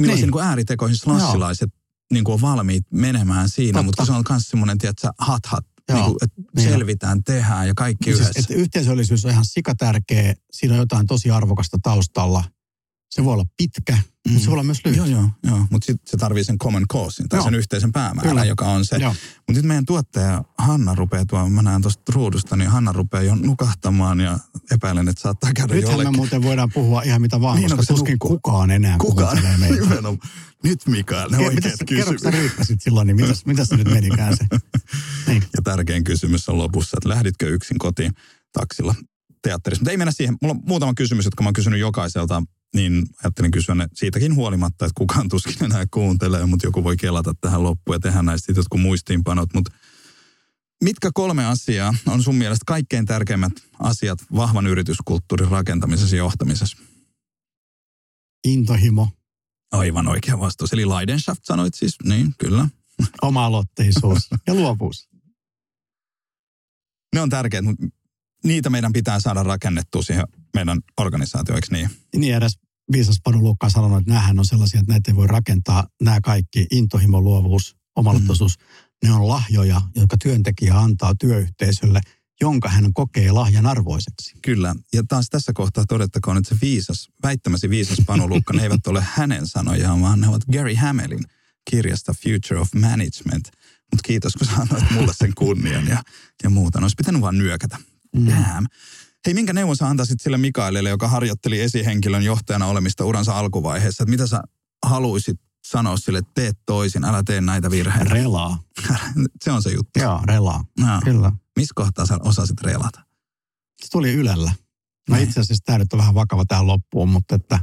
Millaisia Niin. niin. niin ääritekoihin slashilaiset niin kuin on valmiit menemään siinä, Totta. mutta se on myös semmoinen, tiedätkö, hat hat, Joo. niin kuin, että Niin. selvitään, tehdään ja kaikki Siis, yhdessä. että yhteisöllisyys on ihan sikatärkeä. Siinä on jotain tosi arvokasta taustalla. Se voi olla pitkä, mm. mutta se voi olla myös lyhyt. Joo, joo, joo. mutta sitten se tarvii sen common causein tai joo. sen yhteisen päämäärän, Kyllä. joka on se. Mutta nyt meidän tuottaja Hanna rupeaa tuolla, mä näen tuosta ruudusta, niin Hanna rupeaa jo nukahtamaan ja epäilen, että saattaa käydä Nythän jollekin. me muuten voidaan puhua ihan mitä vaan, niin, koska tuskin nukku... kukaan enää kukaan. meitä. Nyt Mikael, ne oikeat kysymykset. Kerro sä silloin, niin mitäs, mitäs se nyt menikään se? [LAUGHS] Niin. Ja tärkein kysymys on lopussa, että lähditkö yksin kotiin taksilla teatterissa? Mutta ei mennä siihen. Mulla on muutama kysymys, jotka mä oon kysynyt jokaiselta niin ajattelin kysyä ne siitäkin huolimatta, että kukaan tuskin enää kuuntelee, mutta joku voi kelata tähän loppuun ja tehdä näistä jotkut muistiinpanot. Mutta mitkä kolme asiaa on sun mielestä kaikkein tärkeimmät asiat vahvan yrityskulttuurin rakentamisessa ja johtamisessa? Intohimo. Aivan oikea vastaus. Eli Leidenschaft sanoit siis, niin kyllä. Oma-aloitteisuus [LAUGHS] ja luovuus. Ne on tärkeät, mutta niitä meidän pitää saada rakennettua siihen meidän organisaatioon, eikö niin? Niin edes viisas Panu Lukka sanonut, että nämähän on sellaisia, että näitä ei voi rakentaa. Nämä kaikki, intohimo, luovuus, omalottoisuus, mm. ne on lahjoja, jotka työntekijä antaa työyhteisölle, jonka hän kokee lahjan arvoiseksi. Kyllä. Ja taas tässä kohtaa todettakoon, että se viisas, väittämäsi viisas Panu Lukka, ne eivät ole hänen sanojaan, vaan ne ovat Gary Hamelin kirjasta Future of Management. Mutta kiitos, kun sä annoit mulle sen kunnian ja, ja muuta. Ne olisi pitänyt vaan nyökätä. Mm. Damn. Hei, minkä neuvon sä antaisit sille Mikaelille, joka harjoitteli esihenkilön johtajana olemista uransa alkuvaiheessa? Että mitä sä haluaisit sanoa sille, että teet toisin, älä tee näitä virheitä? Relaa. [LAUGHS] se on se juttu. Joo, relaa. No. Kyllä. Missä kohtaa sä osasit relata? Se tuli Ylellä. No itse asiassa tämä nyt on vähän vakava tähän loppuun, mutta että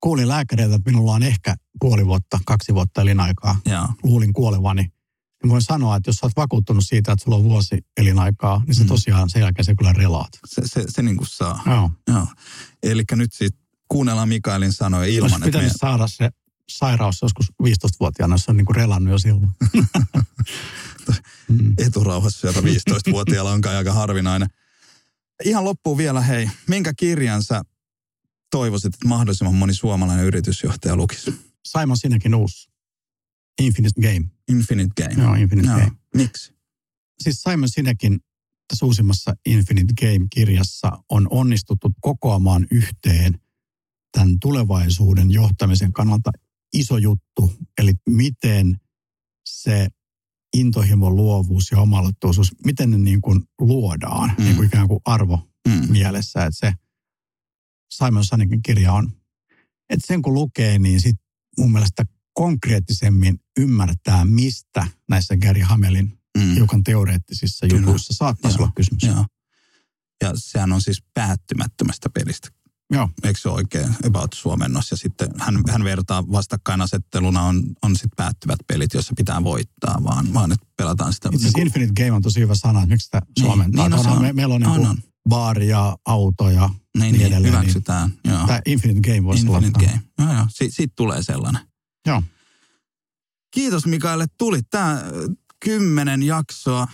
kuulin lääkäriltä, että minulla on ehkä puoli vuotta, kaksi vuotta elinaikaa. Joo. Luulin kuolevani niin voin sanoa, että jos sä oot vakuuttunut siitä, että sulla on vuosi elinaikaa, niin se mm. tosiaan sen jälkeen se kyllä relaat. Se, se, se niin kuin saa. Joo. Joo. Eli nyt sitten kuunnellaan Mikaelin sanoja ilman, Olisi että... Me... saada se sairaus joskus 15-vuotiaana, se on niin kuin relannut jo silloin. [LAUGHS] mm. Eturauhassa sieltä 15-vuotiaalla on kai aika harvinainen. Ihan loppuun vielä, hei, minkä kirjan sä toivoisit, että mahdollisimman moni suomalainen yritysjohtaja lukisi? Simon Sinekin uusi. Infinite Game. Infinite Game. Joo, Infinite no. Game. Miksi? Siis Simon Sinekin tässä uusimmassa Infinite Game-kirjassa on onnistuttu kokoamaan yhteen tämän tulevaisuuden johtamisen kannalta iso juttu, eli miten se intohimo, luovuus ja omalottuisuus, miten ne niin kuin luodaan mm. niin kuin ikään kuin arvo mm. mielessä, että se Simon Sinekin kirja on, että sen kun lukee, niin sitten mun mielestä konkreettisemmin ymmärtää, mistä näissä Gary Hamelin mm. hiukan teoreettisissa Kyllä. jutuissa saattaisi olla kysymys. Joo. Ja sehän on siis päättymättömästä pelistä. Joo. Eikö se oikein about suomennos? Ja sitten hän, hän vertaa vastakkainasetteluna on, on sitten päättyvät pelit, joissa pitää voittaa, vaan, vaan että pelataan sitä. Itse niin Infinite Game on tosi hyvä sana, että miksi sitä niin, suomentaa. Niin, no, on, me, meillä on, niin on, on. baari ja auto ja niin, niin, niin edelleen. Niin hyväksytään. Niin, joo. Tämä Infinite Game voisi Infinite olla. Game. Joo, joo. Si- siitä tulee sellainen. Joo. Kiitos Mikaelle, tuli. Tämä kymmenen jaksoa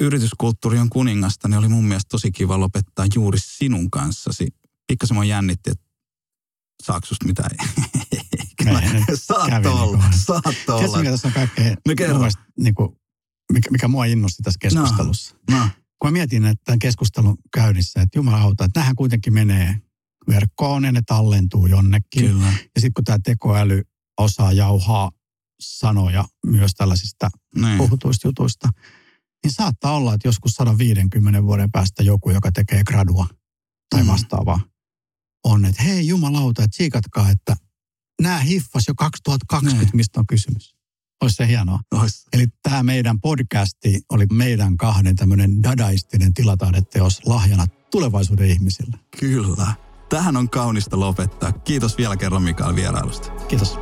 yrityskulttuuri on kuningasta, niin oli mun mielestä tosi kiva lopettaa juuri sinun kanssasi. Pikkasen mä jännitti, että saako susta mitään? [LAUGHS] [LAUGHS] Saat olla, saat olla. Tiedätkö, mikä tässä on kaikkein, no, niin kuin, mikä, mikä mua innosti tässä keskustelussa? No, no. Kun mä mietin, että tämän keskustelun käynnissä, että Jumala auta, että nämähän kuitenkin menee verkkoon ja ne tallentuu jonnekin. Kyllä. Ja sitten kun tämä tekoäly osaa jauhaa sanoja myös tällaisista niin. puhutuista jutuista, niin saattaa olla, että joskus 150 vuoden päästä joku, joka tekee gradua tai mm. vastaavaa, on, että hei jumalauta, että siikatkaa, että nämä hiffas jo 2020, niin. mistä on kysymys. Olisi se hienoa. Ois. Eli tämä meidän podcasti oli meidän kahden tämmöinen dadaistinen tilataideteos lahjana tulevaisuuden ihmisille. Kyllä. Tähän on kaunista lopettaa. Kiitos vielä kerran Mikael vierailusta. Kiitos.